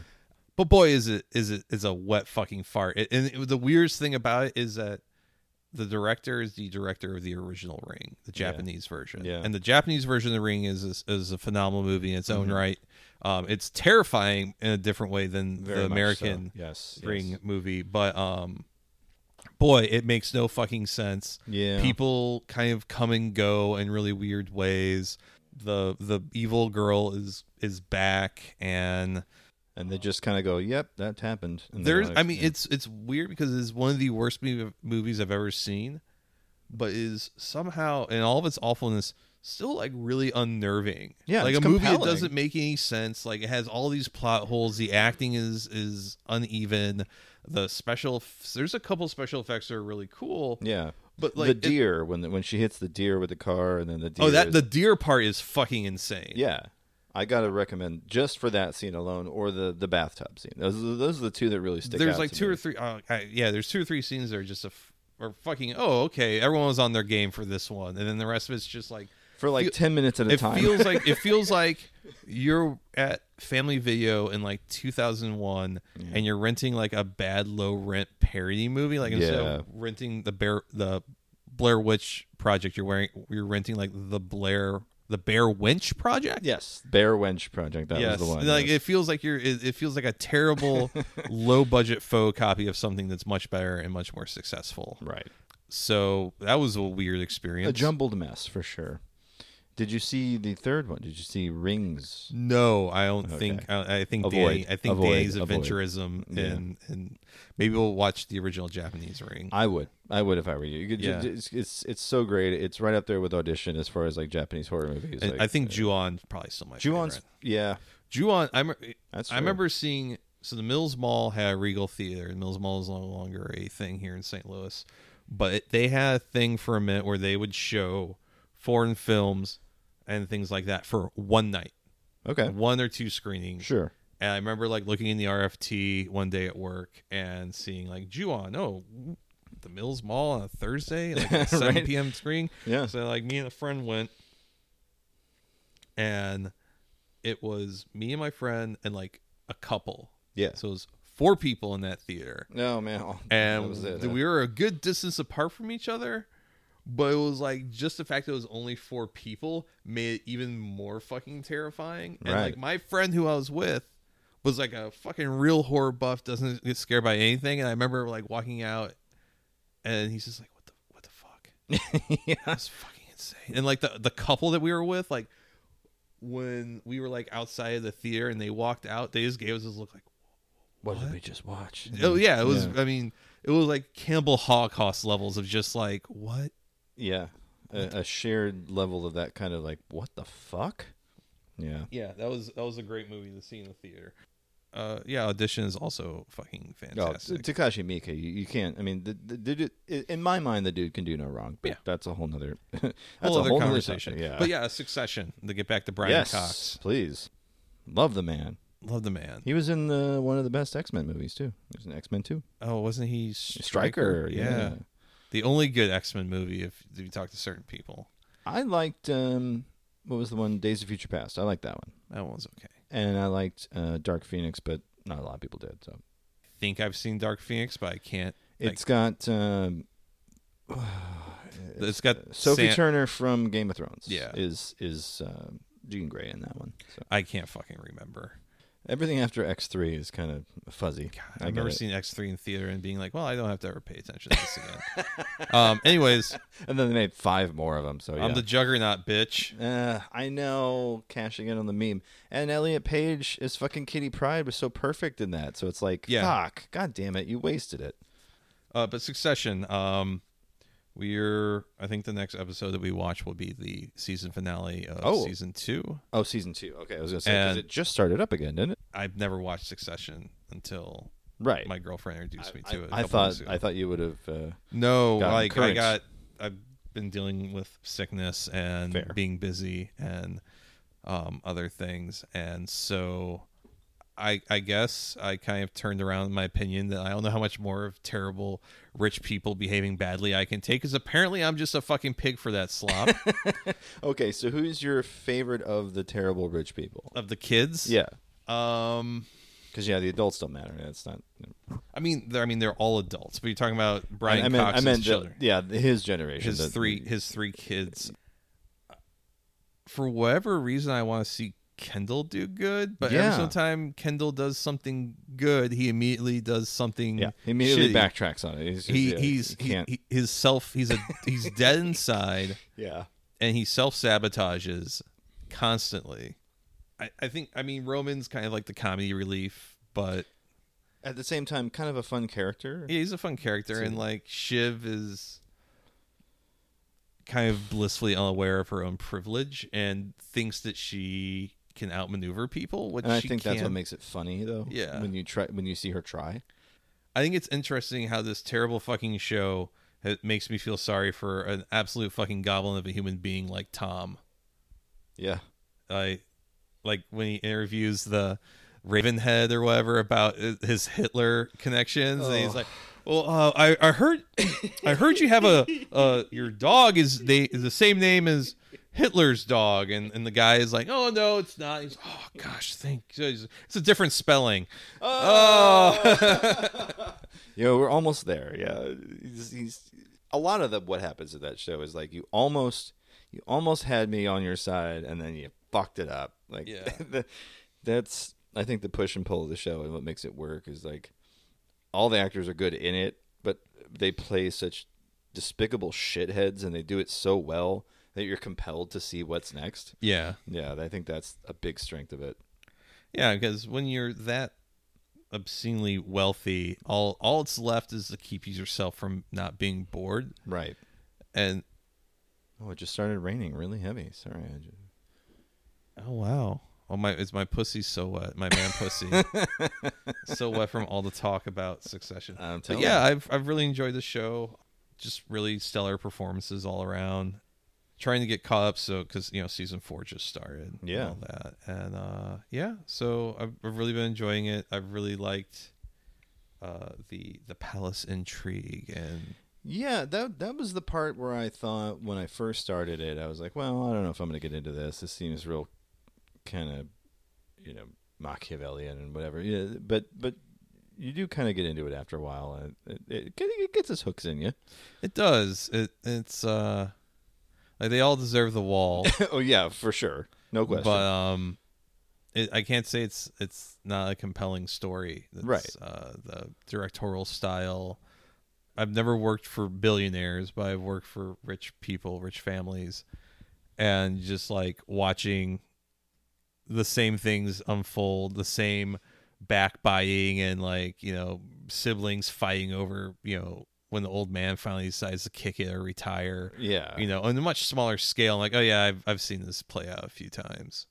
But boy, is it is it is a wet fucking fart. It, and it, the weirdest thing about it is that the director is the director of the original Ring, the Japanese version. Yeah. And the Japanese version of the Ring is is, is a phenomenal movie in its own Mm-hmm. right. Um, it's terrifying in a different way than Very the American so. Yes. Ring yes. movie, but um, boy, it makes no fucking sense. Yeah. People kind of come and go in really weird ways. The the evil girl is is back and and they just kind of go, "Yep, that happened." There's I mean it's it's weird because it's one of the worst movie, movies I've ever seen, but is somehow in all of its awfulness still like really unnerving. Yeah, like it's a movie that doesn't make any sense. Like it has all these plot holes. The acting is is uneven. The special there's a couple special effects that are really cool. yeah. but like the it- deer when the, when she hits the deer with the car, and then the deer Oh, that is- the deer part is fucking insane. yeah. I gotta recommend just for that scene alone, or the the bathtub scene. Those are, those are the two that really stick. there's like two me. or three. Uh, I, yeah, there's two or three scenes that are just a f- or fucking. Oh, okay. Everyone was on their game for this one, and then the rest of it's just like for like feel- ten minutes at a it time. feels like it feels like you're at Family Video in like 2001, and you're renting like a bad low rent parody movie. Like instead Yeah. of renting the Bear the Blair Witch Project, you're wearing you're renting like the Blair the Bear Winch Project. yes, Bear Wench Project. That yes, was the one. like yes. it feels like you're. It, it feels like a terrible, low budget faux copy of something that's much better and much more successful. right. So that was a weird experience. A jumbled mess for sure. Did you see the third one? Did you see Rings? No, I don't Okay. think. I, I think Avoid. Danny. I think Avoid. Danny's Avoid. adventurism, Yeah. and and maybe we'll watch the original Japanese Ring. I would. I would if I were you. you could, Yeah. it's, it's it's so great. It's right up there with Audition as far as like Japanese horror movies. And like, I think uh, Ju-on probably still my Ju-on's favorite. yeah. Ju-on. I That's I true. remember seeing. So the Mills Mall had a Regal Theater, and Mills Mall is no longer a thing here in St. Louis. But they had a thing for a minute where they would show foreign films and things like that for one night, Okay. one or two screenings. Sure. And I remember like looking in the RFT one day at work and seeing like Ju-on, oh, the Mills Mall on a Thursday, like a 7 Right. p.m. screening. Yeah. So like me and a friend went, and it was me and my friend and like a couple. Yeah. So it was four people in that theater, No man. Oh, and it, we were a good distance apart from each other. But it was like just the fact that it was only four people made it even more fucking terrifying. And Right. like my friend who I was with was like a fucking real horror buff, doesn't get scared by anything. And I remember like walking out, and he's just like, "What the what the fuck?" yeah. That's fucking insane. And like the the couple that we were with, like when we were like outside of the theater and they walked out, they just gave us this look like, What, did we just watch? oh yeah, it was. Yeah. I mean, it was like Cannibal Holocaust levels of just like what. Yeah. A, a shared level of that kind of like what the fuck? Yeah. Yeah, that was that was a great movie to see in the theater. Uh, yeah, audition is also fucking Oh, fantastic. Takashi Miike, you, you can't. I mean, the, the, the dude, in my mind, the dude can do no wrong. But Yeah. that's a whole nother. that's whole a other whole conversation. topic, Yeah, But yeah, Succession. To get back to Brian yes, Cox, please. Love the man. love the man. He was in the one of the best X Men movies too. He was in X Men Two. Oh, wasn't he Stryker? Stryker, yeah. The only good X Men movie. If, if you talk to certain people, I liked um, what was the one Days of Future Past. I liked that one, that one's okay. and I liked uh, Dark Phoenix, but not a lot of people did. So I think I've seen Dark Phoenix, but I can't. like, it's got um, it's got Sophie Sam- Turner from Game of Thrones. Yeah. is is um, Jean Grey in that one. So I can't fucking remember. Everything after X three is kind of fuzzy. God, I I've never seen X three in theater and being like, well, I don't have to ever pay attention to this again. um. Anyways, And then they made five more of them. So yeah. I'm the juggernaut, bitch. Uh, I know, cashing in on the meme. And Elliot Page is fucking Kitty Pryde was so perfect in that. So it's like, Yeah. fuck, god damn it, you wasted it. Uh, but Succession. Um, we're. I think the next episode that we watch will be the season finale of Oh. season two. Oh, season two. Okay, I was gonna say because it just started up again, didn't it? I've never watched Succession until Right. my girlfriend introduced me I, to it. a I thought. I thought you would have. Uh, No, like I got I've been dealing with sickness and Fair. being busy and um, other things, and so I I guess I kind of turned around my opinion that I don't know how much more of terrible rich people behaving badly I can take, because apparently I'm just a fucking pig for that slop okay, so who's your favorite of the terrible rich people? of the kids. Yeah, Um. because yeah, the adults don't matter. That's not. I mean, they're, I mean, they're all adults. But you're talking about Brian I meant, Cox's I meant the- yeah, his generation. his the- three his three kids for whatever reason i want to see Kendall do good, but Yeah. every time Kendall does something good, he immediately does something. Yeah, he immediately shitty. backtracks on it. He's just, he yeah, he's he he, his self he's a he's dead inside yeah, and he self sabotages constantly. I, I think I mean Roman's kind of like the comedy relief, but at the same time, kind of a fun character. yeah, he's a fun character, and like Shiv is kind of blissfully unaware of her own privilege and thinks that she can outmaneuver people, which and I think that's what makes it funny, though. Yeah. when you try, when you see her try. I think it's interesting how this terrible fucking show it makes me feel sorry for an absolute fucking goblin of a human being like Tom. Yeah, I like when he interviews the Ravenhead or whatever about uh, his Hitler connections, and he's like, "Well, uh, I I heard I heard you have a uh, your dog is they is the same name as." Hitler's dog, and, and the guy is like, "Oh no, it's not." He's, "Oh gosh, thank it's a different spelling." Oh, Yeah, we're almost there. Yeah, he's, he's a lot of the what happens at that show is like you almost you almost had me on your side, and then you fucked it up. Like, Yeah. the, that's I think the push and pull of the show and what makes it work is like all the actors are good in it, but they play such despicable shitheads, and they do it so well that you're compelled to see what's next. yeah, Yeah, I think that's a big strength of it. Yeah, because when you're that obscenely wealthy, all all it's left is to keep yourself from not being bored. Right. And Oh, it just started raining really heavy. Sorry. I just... oh wow, oh my, is my pussy so wet? My man pussy so wet from all the talk about Succession. I'm But telling yeah, you. I've I've really enjoyed the show. Just really stellar performances all around. Trying to get caught up, so because you know season four just started, and Yeah. all that, and uh, yeah, so I've, I've really been enjoying it. I've really liked uh, the the palace intrigue, and Yeah, that that was the part where I thought when I first started it, I was like, well, I don't know if I'm going to get into this. This seems real kind of, you know, Machiavellian and whatever. Yeah, but but you do kind of get into it after a while, and it, it, it gets its hooks in you. it does. It it's uh, like they all deserve the wall, oh yeah, for sure, no question. but um, it, I can't say it's it's not a compelling story. It's, Right. Uh, the directorial style. I've never worked for billionaires, but I've worked for rich people, rich families, and just like watching the same things unfold, the same backbiting and like you know siblings fighting over you know when the old man finally decides to kick it or retire. yeah, You know, on a much smaller scale, like, oh yeah, I've I've seen this play out a few times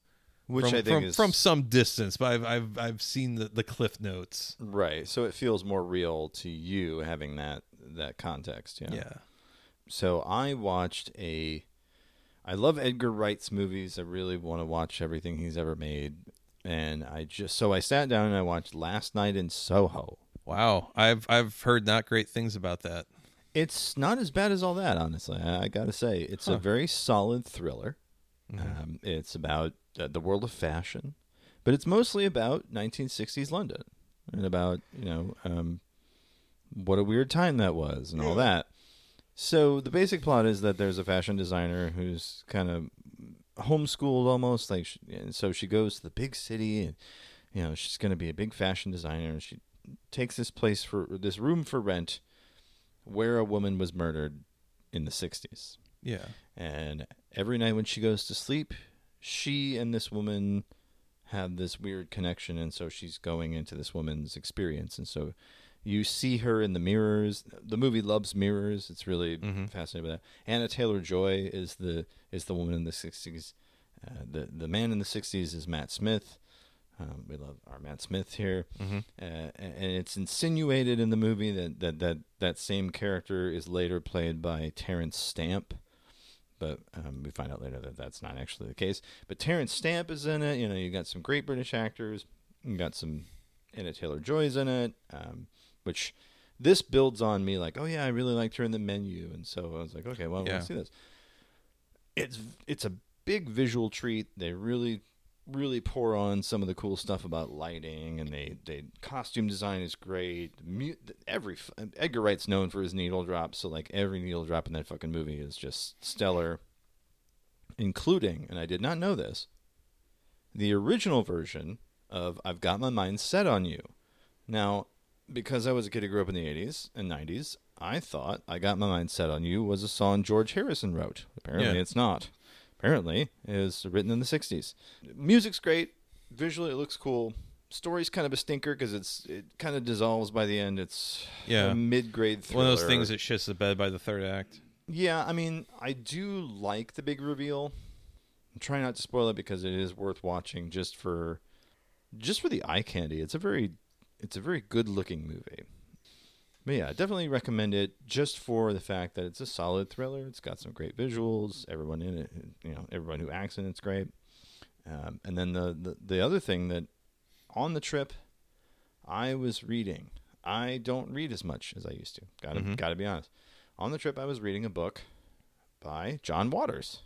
which from, I think from, is from some distance, but I've I've I've seen the, the cliff notes. right. So it feels more real to you having that that context. Yeah. Yeah. So I watched a. I love Edgar Wright's movies. I really want to watch everything he's ever made, and I just so I sat down and I watched Last Night in Soho. Wow, I've I've heard not great things about that. It's not as bad as all that, honestly. I, I got to say, it's a very solid thriller. Um, it's about uh, the world of fashion, but it's mostly about 1960s London and about you know um, what a weird time that was and all that. So the basic plot is that there's a fashion designer who's kind of homeschooled almost, like, she, and so she goes to the big city and you know she's going to be a big fashion designer. and She takes this place for this room for rent where a woman was murdered in the 60s. Yeah. And every night when she goes to sleep, she and this woman have this weird connection. And so she's going into this woman's experience. And so you see her in the mirrors. The movie loves mirrors. It's really fascinating with that. Anya Taylor Joy is the is the woman in the 60s. Uh, the the man in the 60s is Matt Smith. Um, we love our Matt Smith here, uh, and it's insinuated in the movie that, that that that same character is later played by Terence Stamp, but um, we find out later that that's not actually the case. But Terence Stamp is in it. You know, you got some great British actors. You got some Anya Taylor Joy's in it, um, which this builds on me like, oh yeah, I really liked her in the menu, and so I was like, okay, well, I Yeah. want to see this. It's it's a big visual treat. They really really pour on some of the cool stuff about lighting and they, they costume design is great every edgar wright's known for his needle drops so like every needle drop in that fucking movie is just stellar including and i did not know this the original version of I've Got My Mind Set on You. Now, because I was a kid who grew up in the 80s and 90s, I thought I Got My Mind Set on You was a song George Harrison wrote. Apparently, Yeah. it's not. Apparently, it was written in the 60s. Music's great. Visually, it looks cool. Story's kind of a stinker because it's it kind of dissolves by the end. It's Yeah. a mid-grade thriller. One of those things that shits the bed by the third act. Yeah, I mean, I do like the big reveal. I'm trying not to spoil it because it is worth watching just for just for the eye candy. It's a very it's a very good looking movie. But yeah, I definitely recommend it just for the fact that it's a solid thriller. It's got some great visuals. Everyone in it, you know, everyone who acts in it's great. Um, and then the, the the other thing that on the trip, I was reading. I don't read as much as I used to. Got to Mhm. got to be honest. On the trip, I was reading a book by John Waters.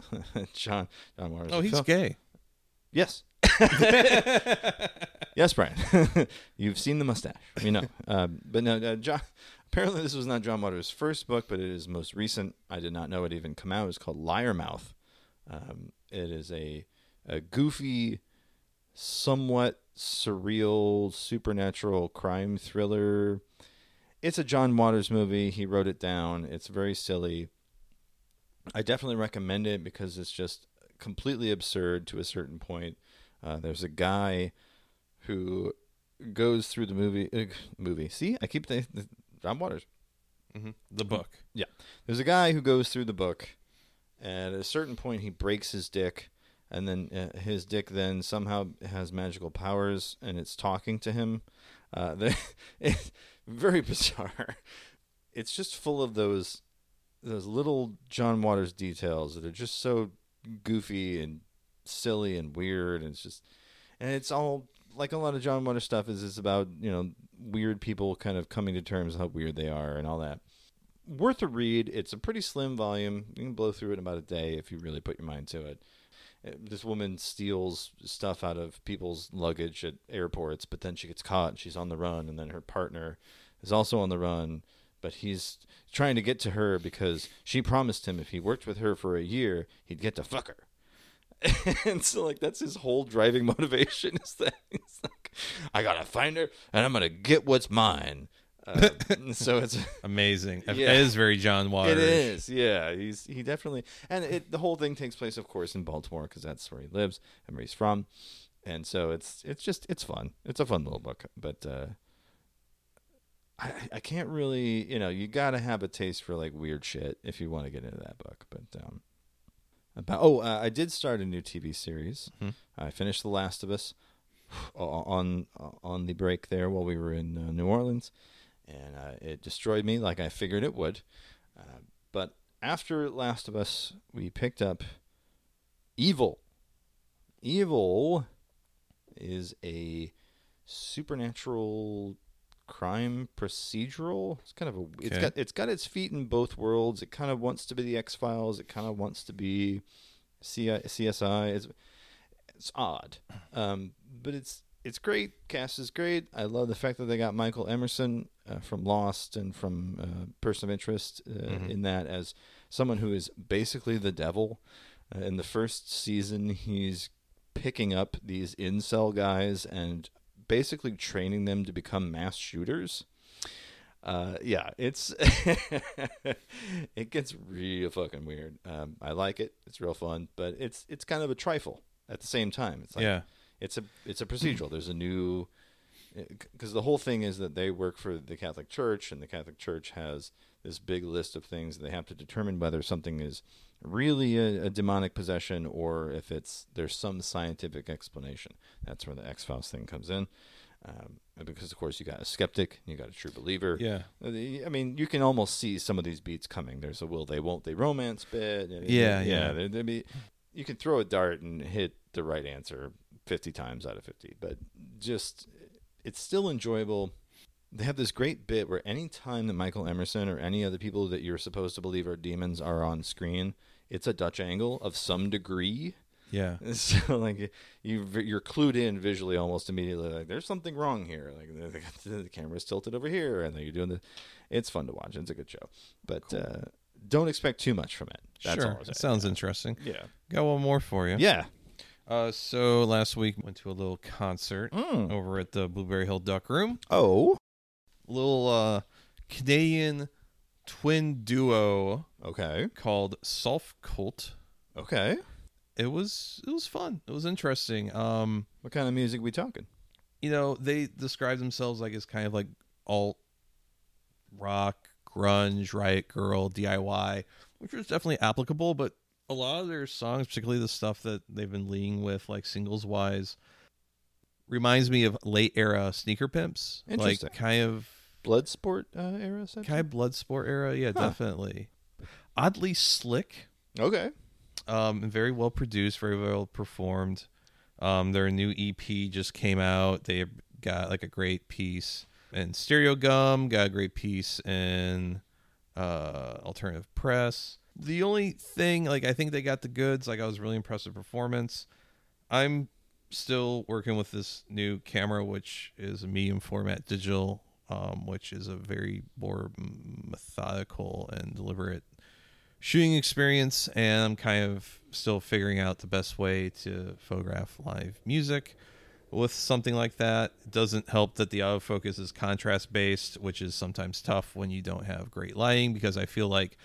John John Waters. Oh, he's film- gay. Yes. yes, Brian. You've seen the mustache. You know. Um, but no, uh, John. Apparently, this was not John Waters' first book, but it is most recent. I did not know it even come out. It's called Liarmouth. Um, it is a a goofy, somewhat surreal, supernatural crime thriller. It's a John Waters movie. He wrote it down. It's very silly. I definitely recommend it because it's just completely absurd to a certain point. Uh, there's a guy who goes through the movie. Uh, movie. See, I keep saying John Waters. hmm The book. Yeah. There's a guy who goes through the book, and at a certain point, he breaks his dick, and then uh, his dick then somehow has magical powers, and it's talking to him. Uh, the, it's very bizarre. It's just full of those those little John Waters details that are just so goofy and silly and weird, and it's just and it's all like a lot of John Waters stuff is it's about you know weird people kind of coming to terms with how weird they are and all that. Worth a read. It's a pretty slim volume. You can blow through it in about a day if you really put your mind to it. Uh, This woman steals stuff out of people's luggage at airports, but then she gets caught. and She's on the run, and then her partner is also on the run, but he's trying to get to her because she promised him if he worked with her for a year, he'd get to fuck her. and so like that's his whole driving motivation is that he's like, I gotta find her and I'm gonna get what's mine. Uh, so it's Amazing. Yeah. It is very John Waters. it is, yeah. He's he definitely, and it the whole thing takes place, of course, in Baltimore because that's where he lives and where he's from, and so it's it's just it's fun. It's a fun little book, but uh, I I can't really, you know, you gotta have a taste for like weird shit if you want to get into that book. But um, about oh, uh, I did start a new TV series. Mhm. I finished The Last of Us on on the break there while we were in uh, New Orleans and uh, it destroyed me like I figured it would. Uh, but after Last of Us, we picked up Evil. Evil is a supernatural crime procedural. It's kind of a it's Okay. got it's got its feet in both worlds. It kind of wants to be the X Files. It kind of wants to be C- CSI. It's it's odd, um, but it's it's great. Cast is great. I love the fact that they got Michael Emerson uh, from Lost and from uh, Person of Interest uh, Mhm. in that as someone who is basically the devil. Uh, in the first season, he's picking up these incel guys and basically training them to become mass shooters. Uh, yeah, it's it gets real fucking weird. Um, I like it; it's real fun, but it's it's kind of a trifle at the same time. It's like Yeah. it's a it's a procedural. There's a new because the whole thing is that they work for the Catholic Church, and the Catholic Church has this big list of things they have to determine whether something is really a, a demonic possession or if it's there's some scientific explanation. That's where the X Files thing comes in. Um, because of course you got a skeptic, you got a true believer. Yeah. Uh, I mean, you can almost see some of these beats coming. There's a will they, won't they romance bit. and- Yeah, yeah. There, there be, you can throw a dart and hit the right answer 50 times out of 50, but just it's still enjoyable. They have this great bit where any time that Michael Emerson or any other people that you're supposed to believe are demons are on screen, it's a Dutch angle of some degree. Yeah. So like you you're clued in visually almost immediately. Like there's something wrong here. Like the, the camera's tilted over here, and then you're doing the. It's fun to watch. It's a good show, but uh, don't expect too much from it. That's sure. That sounds interesting. Yeah. Got one more for you. Yeah. Uh, so last week went to a little concert Mm. over at the Blueberry Hill Duck Room. Oh, Little uh, Canadian twin duo okay, called Softcult. okay. It was it was fun. It was interesting. Um, What kind of music we talking? you know, they describe themselves like as kind of like alt rock, grunge, riot girl, DIY, which was definitely applicable, but a lot of their songs, particularly the stuff that they've been leading with, like singles wise, reminds me of late era sneaker pimps. Interesting. Like kind of Blood sport uh, era. Kind of blood sport era. Yeah, Huh. definitely. Oddly slick. Okay. um, and very well produced, very well performed. Um, their new EP just came out. They got like a great piece in Stereogum, got a great piece in uh, Alternative Press. The only thing, like, I think they got the goods. Like, I was really impressed with performance. I'm still working with this new camera, which is a medium format digital, um, which is a very more methodical and deliberate shooting experience and I'm kind of still figuring out the best way to photograph live music with something like that. It doesn't help that the autofocus is contrast based, which is sometimes tough when you don't have great lighting because I feel like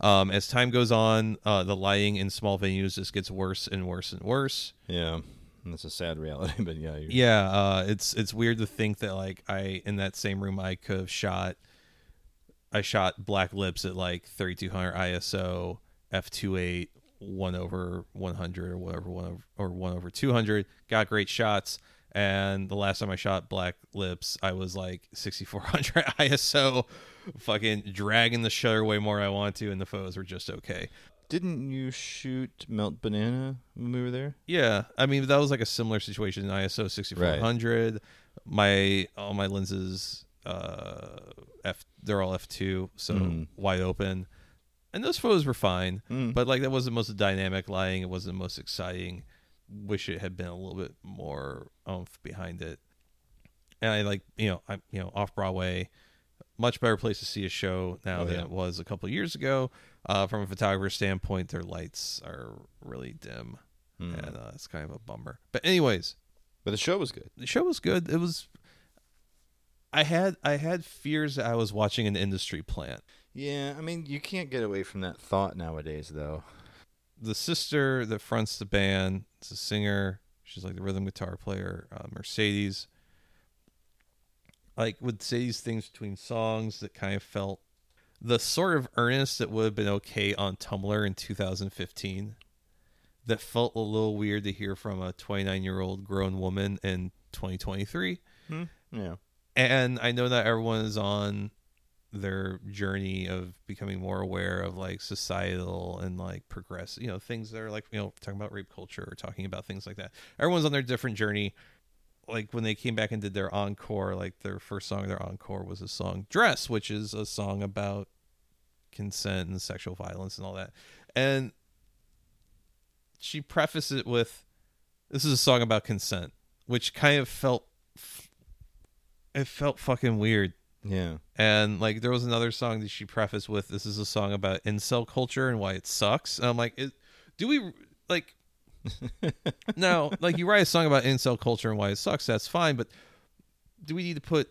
um, as time goes on, uh, the lighting in small venues just gets worse and worse and worse. Yeah, that's a sad reality, but yeah, Yeah, uh, it's it's weird to think that like I in that same room I could have shot. I shot Black Lips at like 3200 ISO, f2.8, one over 100 or whatever, one over or one over 200. Got great shots. And the last time I shot Black Lips, I was like 6400 ISO, fucking dragging the shutter way more I want to, and the photos were just okay. Didn't you shoot Melt Banana when we were there? Yeah, I mean that was like a similar situation in ISO 6400. My all my lenses, uh, f they're all f two, so Mhm. wide open, and those photos were fine. Mm. But like that wasn't the most dynamic lighting. It wasn't the most exciting. Wish it had been a little bit more oomph behind it. And I like you know I you know off Broadway, much better place to see a show now Oh, than yeah. it was a couple of years ago. Uh, from a photographer standpoint, their lights are really dim, Hmm. and uh, it's kind of a bummer. But anyways, But the show was good. the show was good. It was. I had I had fears that I was watching an industry plant. Yeah, I mean, you can't get away from that thought nowadays, though. The sister that fronts the band is a singer. She's like the rhythm guitar player, uh, Mercedes. Like would say these things between songs that kind of felt the sort of earnest that would have been okay on Tumblr in 2015. That felt a little weird to hear from a 29 year old grown woman in 2023. Hmm. Yeah. and I know that everyone is on their journey of becoming more aware of like societal and like progress, you know, things that are like, you know, talking about rape culture or talking about things like that. Everyone's on their different journey. Like when they came back and did their encore, like their first song of their encore was a song Dress, which is a song about consent and sexual violence and all that. And she prefaced it with this is a song about consent, which kind of felt it felt fucking weird. Yeah. And like there was another song that she prefaced with this is a song about incel culture and why it sucks. And I'm like, it, do we like now like you write a song about incel culture and why it sucks, that's fine, but do we need to put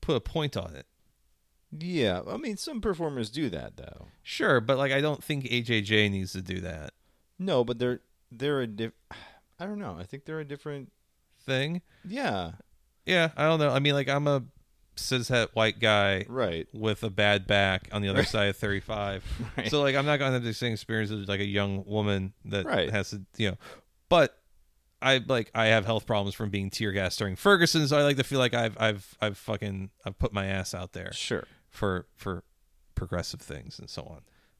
put a point on it? Yeah. I mean, some performers do that, though. Sure, but like I don't think AJJ needs to do that No, but they're they're a diff. I don't know. I think they're a different. thing. Yeah. Yeah, I don't know. I mean like I'm a cishet white guy Right. with a bad back on the other Right. side of 35. Right. So like I'm not going to have the same experience as like a young woman that Right. has to, you know, but I like I have health problems from being tear gassed during Ferguson, so I like to feel like I've I've I've fucking I've put my ass out there Sure. for for progressive things and so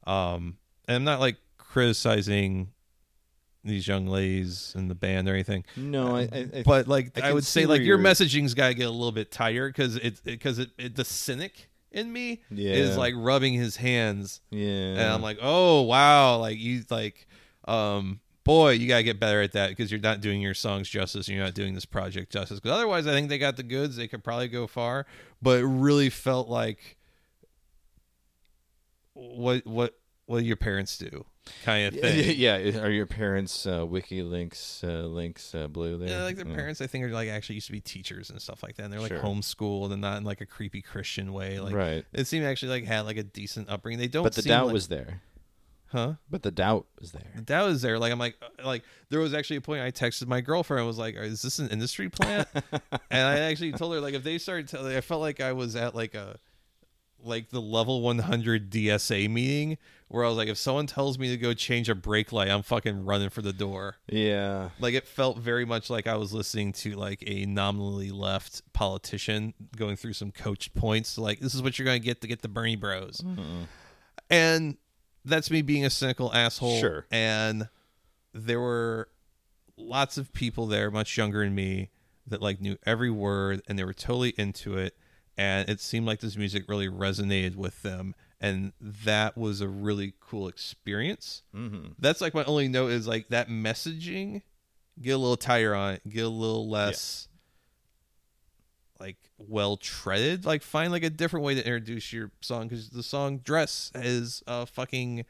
on. Um and I'm not like criticizing these young ladies in the band or anything. No, I. I, I But like I I, would say like your messaging's got to get a little bit tighter cuz it because it, it the cynic in me is like rubbing his hands Yeah. and I'm like, "Oh, wow, like you like um boy, you got to get better at that because you're not doing your songs justice and you're not doing this project justice cuz otherwise I think they got the goods, they could probably go far, but it really felt like what what what do your parents do? Kind of thing. yeah, are your parents uh, WikiLinks uh, links uh, blue there? Yeah, like their parents, I think, are like actually used to be teachers and stuff like that. And they're like Sure. homeschooled and not in like a creepy Christian way. Like, Right. It seemed actually like had like a decent upbringing. They don't. But the seem doubt like- was there. huh? But the doubt was there. The doubt is there. Like I'm like, uh, like there was actually a point I texted my girlfriend. I was like, "Is this an industry plant?" and I actually told her like, if they started telling, I felt like I was at like a like the level 100 DSA meeting where I was like, if someone tells me to go change a brake light, I'm fucking running for the door. Yeah. Like it felt very much like I was listening to like a nominally left politician going through some coached points. Like this is what you're gonna get to get the Bernie Bros. And that's me being a cynical asshole. Sure. And there were lots of people there, much younger than me, that like knew every word and they were totally into it. And it seemed like this music really resonated with them. And that was a really cool experience. Mm-hmm. That's like my only note is like that messaging, get a little tighter on it, get a little less like well treaded. Like find like a different way to introduce your song because the song "Dress" is a fucking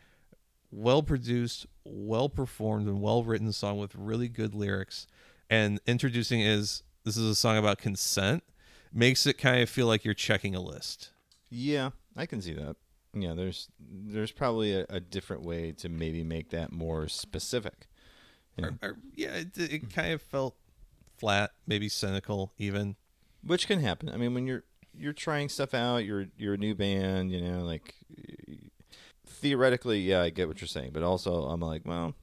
well produced, well performed, and well written song with really good lyrics. And introducing is this is a song about consent makes it kind of feel like you're checking a list. Yeah, I can see that. Yeah, there's there's probably a, a different way to maybe make that more specific. Yeah. Or, or, yeah, it, it kind of felt flat, maybe cynical, even. Which can happen. I mean, when you're you're trying stuff out, you're you're a new band, you know, like theoretically, yeah, I get what you're saying, but also I'm like, well,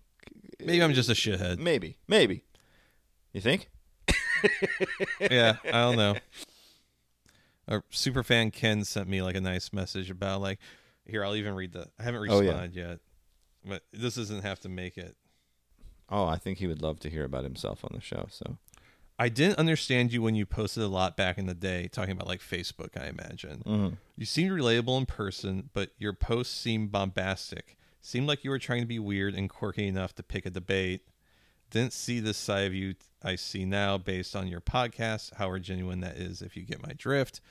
Maybe I'm eh, just a shithead. maybe, maybe. You think? yeah, I don't know. Our super fan Ken sent me like a nice message about like here I'll even read the I haven't Oh, yeah. responded yet. But this doesn't have to make it. Oh, I think he would love to hear about himself on the show. So I didn't understand you when you posted a lot back in the day talking about like Facebook, I imagine. Mhm. You seemed relatable in person, but your posts seemed bombastic. Seemed like you were trying to be weird and quirky enough to pick a debate. Didn't see this side of you I see now based on your podcast, however genuine that is, if you get my drift.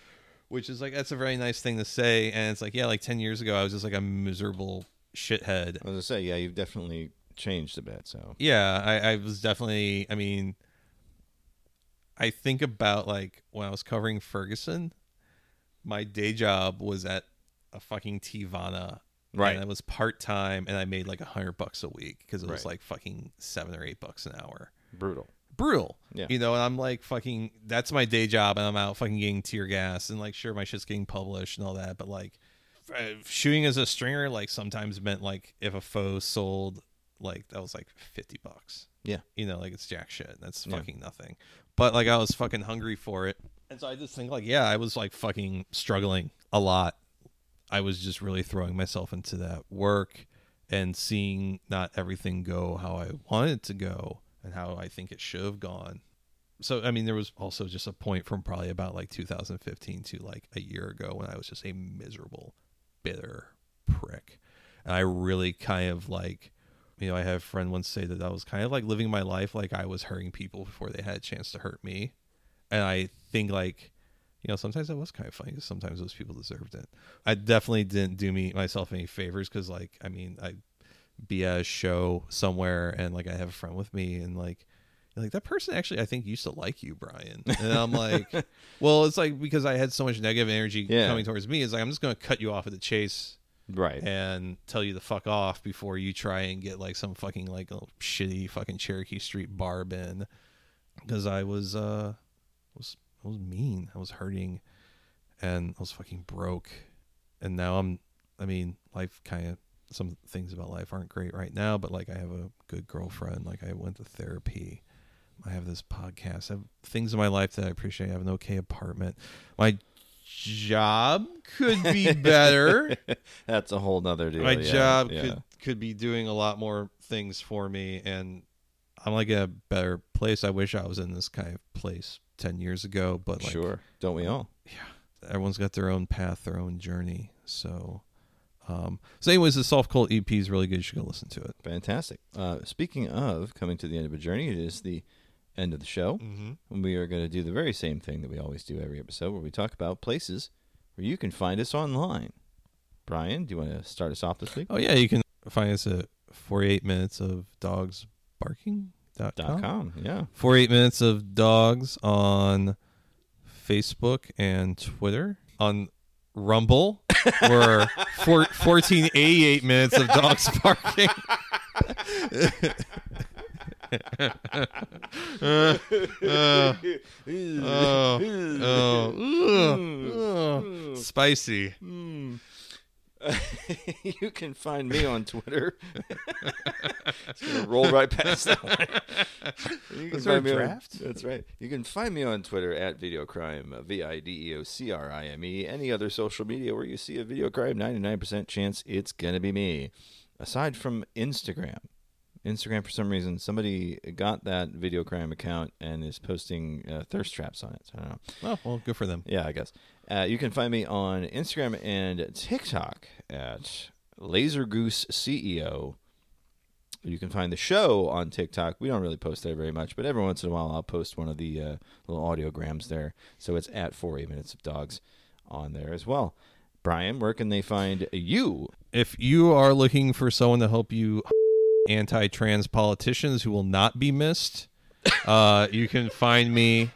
Which is like, that's a very nice thing to say. And it's like, yeah, like 10 years ago, I was just like a miserable shithead. I was gonna say, yeah, you've definitely changed a bit. So Yeah, I, I was definitely. I mean, I think about like when I was covering Ferguson, my day job was at a fucking Teavana. Right. And it was part time, and I made like a hundred bucks a week because it was Right. like fucking seven or eight bucks an hour. brutal. Brutal. Yeah. You know, and I'm like fucking. That's my day job, and I'm out fucking getting tear gas, and like sure my shit's getting published and all that, but like uh, shooting as a stringer like sometimes meant like if a foe sold like that was like 50 bucks Yeah. you know like it's jack shit that's Yeah. fucking nothing but like i was fucking hungry for it and so i just think like yeah i was like fucking struggling a lot i was just really throwing myself into that work and seeing not everything go how i wanted to go and how i think it should have gone. So i mean there was also just a point from probably about like 2015 to like a year ago when i was just a miserable bitter prick. And i really kind of like you know i had a friend once say that i was kind of like living my life like i was hurting people before they had a chance to hurt me. And i think like you know sometimes that was kind of funny because sometimes those people deserved it i definitely didn't do me myself any favors because like i mean i be at a show somewhere and like i have a friend with me and like like that person actually i think used to like you brian and i'm like well it's like because i had so much negative energy Yeah. coming towards me it's like i'm just going to cut you off at the chase Right. and tell you to fuck off before you try and get like some fucking like shitty fucking Cherokee Street barb in because I was uh was I was mean. I was hurting and I was fucking broke. And now I'm I mean life kind of some things about life aren't great right now but like I have a good girlfriend. Like I went to therapy. I have this podcast. I have things in my life that I appreciate. I have an okay apartment. My job could be better. That's a whole nother deal. my yeah, job yeah. could could be doing a lot more things for me and i'm like in a better place. I wish i was in this kind of place 10 years ago but like sure. Don't we all? Yeah. Everyone's got their own path their own journey so um so anyways the Softcult ep is really good you should go listen to it Fantastic. Uh, speaking of coming to the end of a journey, it is the end of the show. Mhm. We are going to do the very same thing that we always do every episode, where we talk about places where you can find us online. Brian, do you want to start us off this week? oh yeah you can find us at 48 minutes of dogs barking dot com. com. Yeah. 48 minutes of dogs on Facebook and Twitter. On Rumble, we're four, 1488 minutes of dogs barking. Uh, uh, oh, oh, ugh, ugh. you can find me on Twitter. Just gonna roll right past that one. You can Was there a find me on- draft? that's right. You can find me on Twitter at Videocrime, uh, V I D E O C R I M E. Any other social media where you see a video crime, ninety nine percent chance it's gonna be me. Aside from Instagram. Instagram, for some reason, somebody got that video crime account and is posting uh, thirst traps on it. So I don't know. Oh, well, good for them. Yeah, I guess. Uh, you can find me on Instagram and TikTok at Laser Goose CEO. You can find the show on TikTok. We don't really post there very much, but every once in a while I'll post one of the uh, little audiograms there. So it's at 48 Minutes of Dogs on there as well. Brian, where can they find you? If you are looking for someone to help you anti-trans politicians who will not be missed, uh, you can find me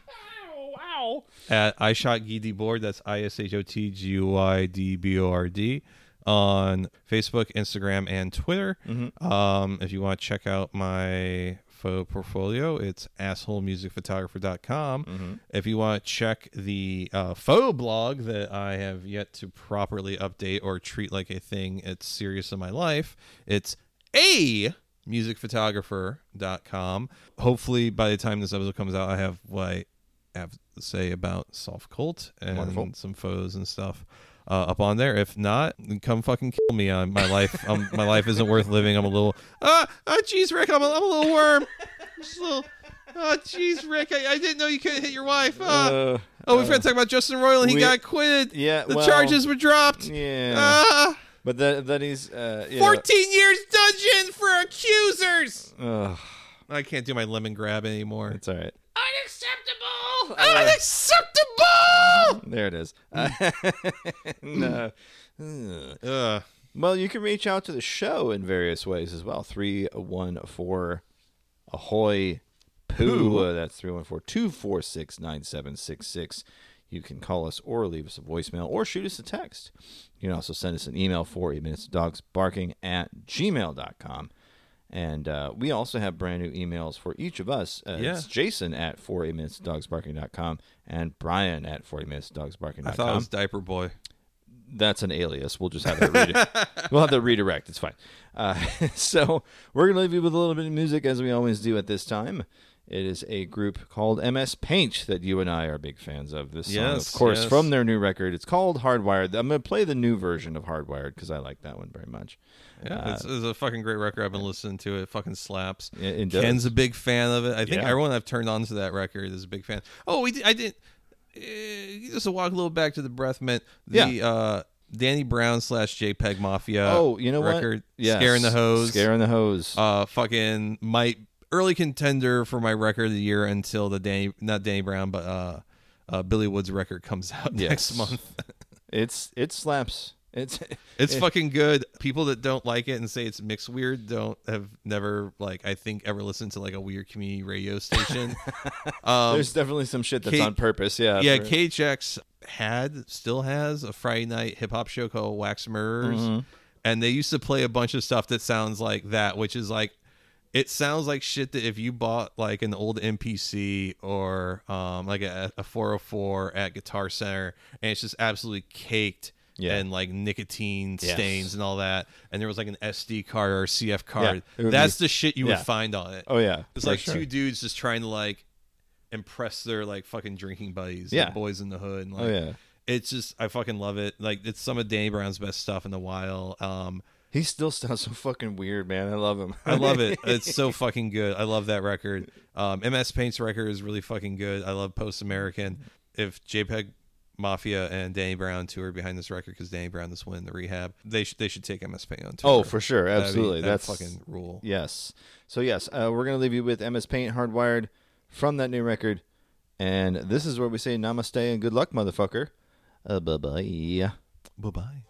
at I shot Guy Debord. That's I S H O T G U Y D B O R D on Facebook, Instagram, and Twitter. Um, if you want to check out my photo portfolio, it's assholemusicphotographer.com. If you want to check the uh, photo blog that I have yet to properly update or treat like a thing, it's serious in my life. It's a musicphotographer.com. Hopefully, by the time this episode comes out, I have what I have say about Softcult and Wonderful. some foes and stuff uh, up on there. If not, then come fucking kill me. Uh, my life, um, my life isn't worth living. I'm a little, ah, ah, jeez, Rick, I'm a, I'm a little worm. Just a little, oh, jeez, Rick, I, I didn't know you couldn't hit your wife. Ah. Uh, oh, we forgot to talk about Justin Roiland. He we- got acquitted. Yeah, the well, charges were dropped. Yeah. Ah, but that, that he's. Uh, you know- 14 years dungeon for accusers. Ugh, I can't do my Lemongrab anymore. it's all right. Unacceptable! Unacceptable! There it is. Uh. Ugh. Well, you can reach out to the show in various ways as well. 314 Ahoy Poo. Uh, that's 314 246 9766. You can call us or leave us a voicemail or shoot us a text. You can also send us an email for 8 minutes of dogs barking at gmail.com. And uh, we also have brand new emails for each of us. Uh, Yeah. It's Jason at 48 minutes dogsbarking.com and Brian at 40 minutes dogsbarking.com. I thought it was Diaper Boy. that's an alias. We'll just have to read we'll have that redirect. It's fine. Uh, so we're gonna leave you with a little bit of music as we always do at this time. It is a group called MS Paint that you and I are big fans of. This song, Yes, of course, yes. from their new record. It's called Hardwired. I'm gonna play the new version of Hardwired because I like that one very much. Yeah, Uh, it's, it's a fucking great record. I've been listening to it. It fucking slaps. It- it. Ken's a big fan of it. I think Yeah. everyone I've turned on to that record is a big fan. Oh, we did, I did. Uh, just to walk a little back to the breath mint. The Yeah. uh, Danny Brown slash JPEG Mafia. oh, you know record, what? Yes. Scaring the Hoes. Scaring the Hoes. uh, fucking my early contender for my record of the year until the Danny, not Danny Brown, but uh, uh, Billy Woods record comes out Yes. next month. it's it slaps. It's It's it- fucking good. People that don't like it and say it's mixed weird don't have never like I think ever listened to like a weird community radio station. um, There's definitely some shit that's Kate- on purpose. Yeah. yeah, for- KDHX had still has a Friday night hip hop show called Wax Murderers, Mm-hmm. and they used to play a bunch of stuff that sounds like that, which is like it sounds like shit that if you bought like an old MPC or um like a, a 404 at Guitar Center, and it's just absolutely caked. Yeah. And like nicotine Yes. stains and all that, and there was like an SD card or a CF card. would That's be- the shit you yeah. would find on it. Oh yeah. It's like sure. two dudes just trying to like impress their like fucking drinking buddies, Yeah. like boys in the hood. And, like, Oh yeah. it's just I fucking love it. Like it's some of Danny Brown's best stuff in a while. Um, He still sounds so fucking weird, man. I love him. I love it. It's so fucking good. I love that record. Um, MS Paint's record is really fucking good. I love Post American. If JPEG Mafia and Danny Brown tour behind this record because Danny Brown is winning the rehab, they should they should take MS Paint on tour. Oh, for sure, That'd be- absolutely. that'd That's fucking rule. Yes. So yes, uh, we're gonna leave you with MS Paint Hardwired from that new record, and this is where we say namaste and good luck, motherfucker. Uh, bye bye. Bye bye.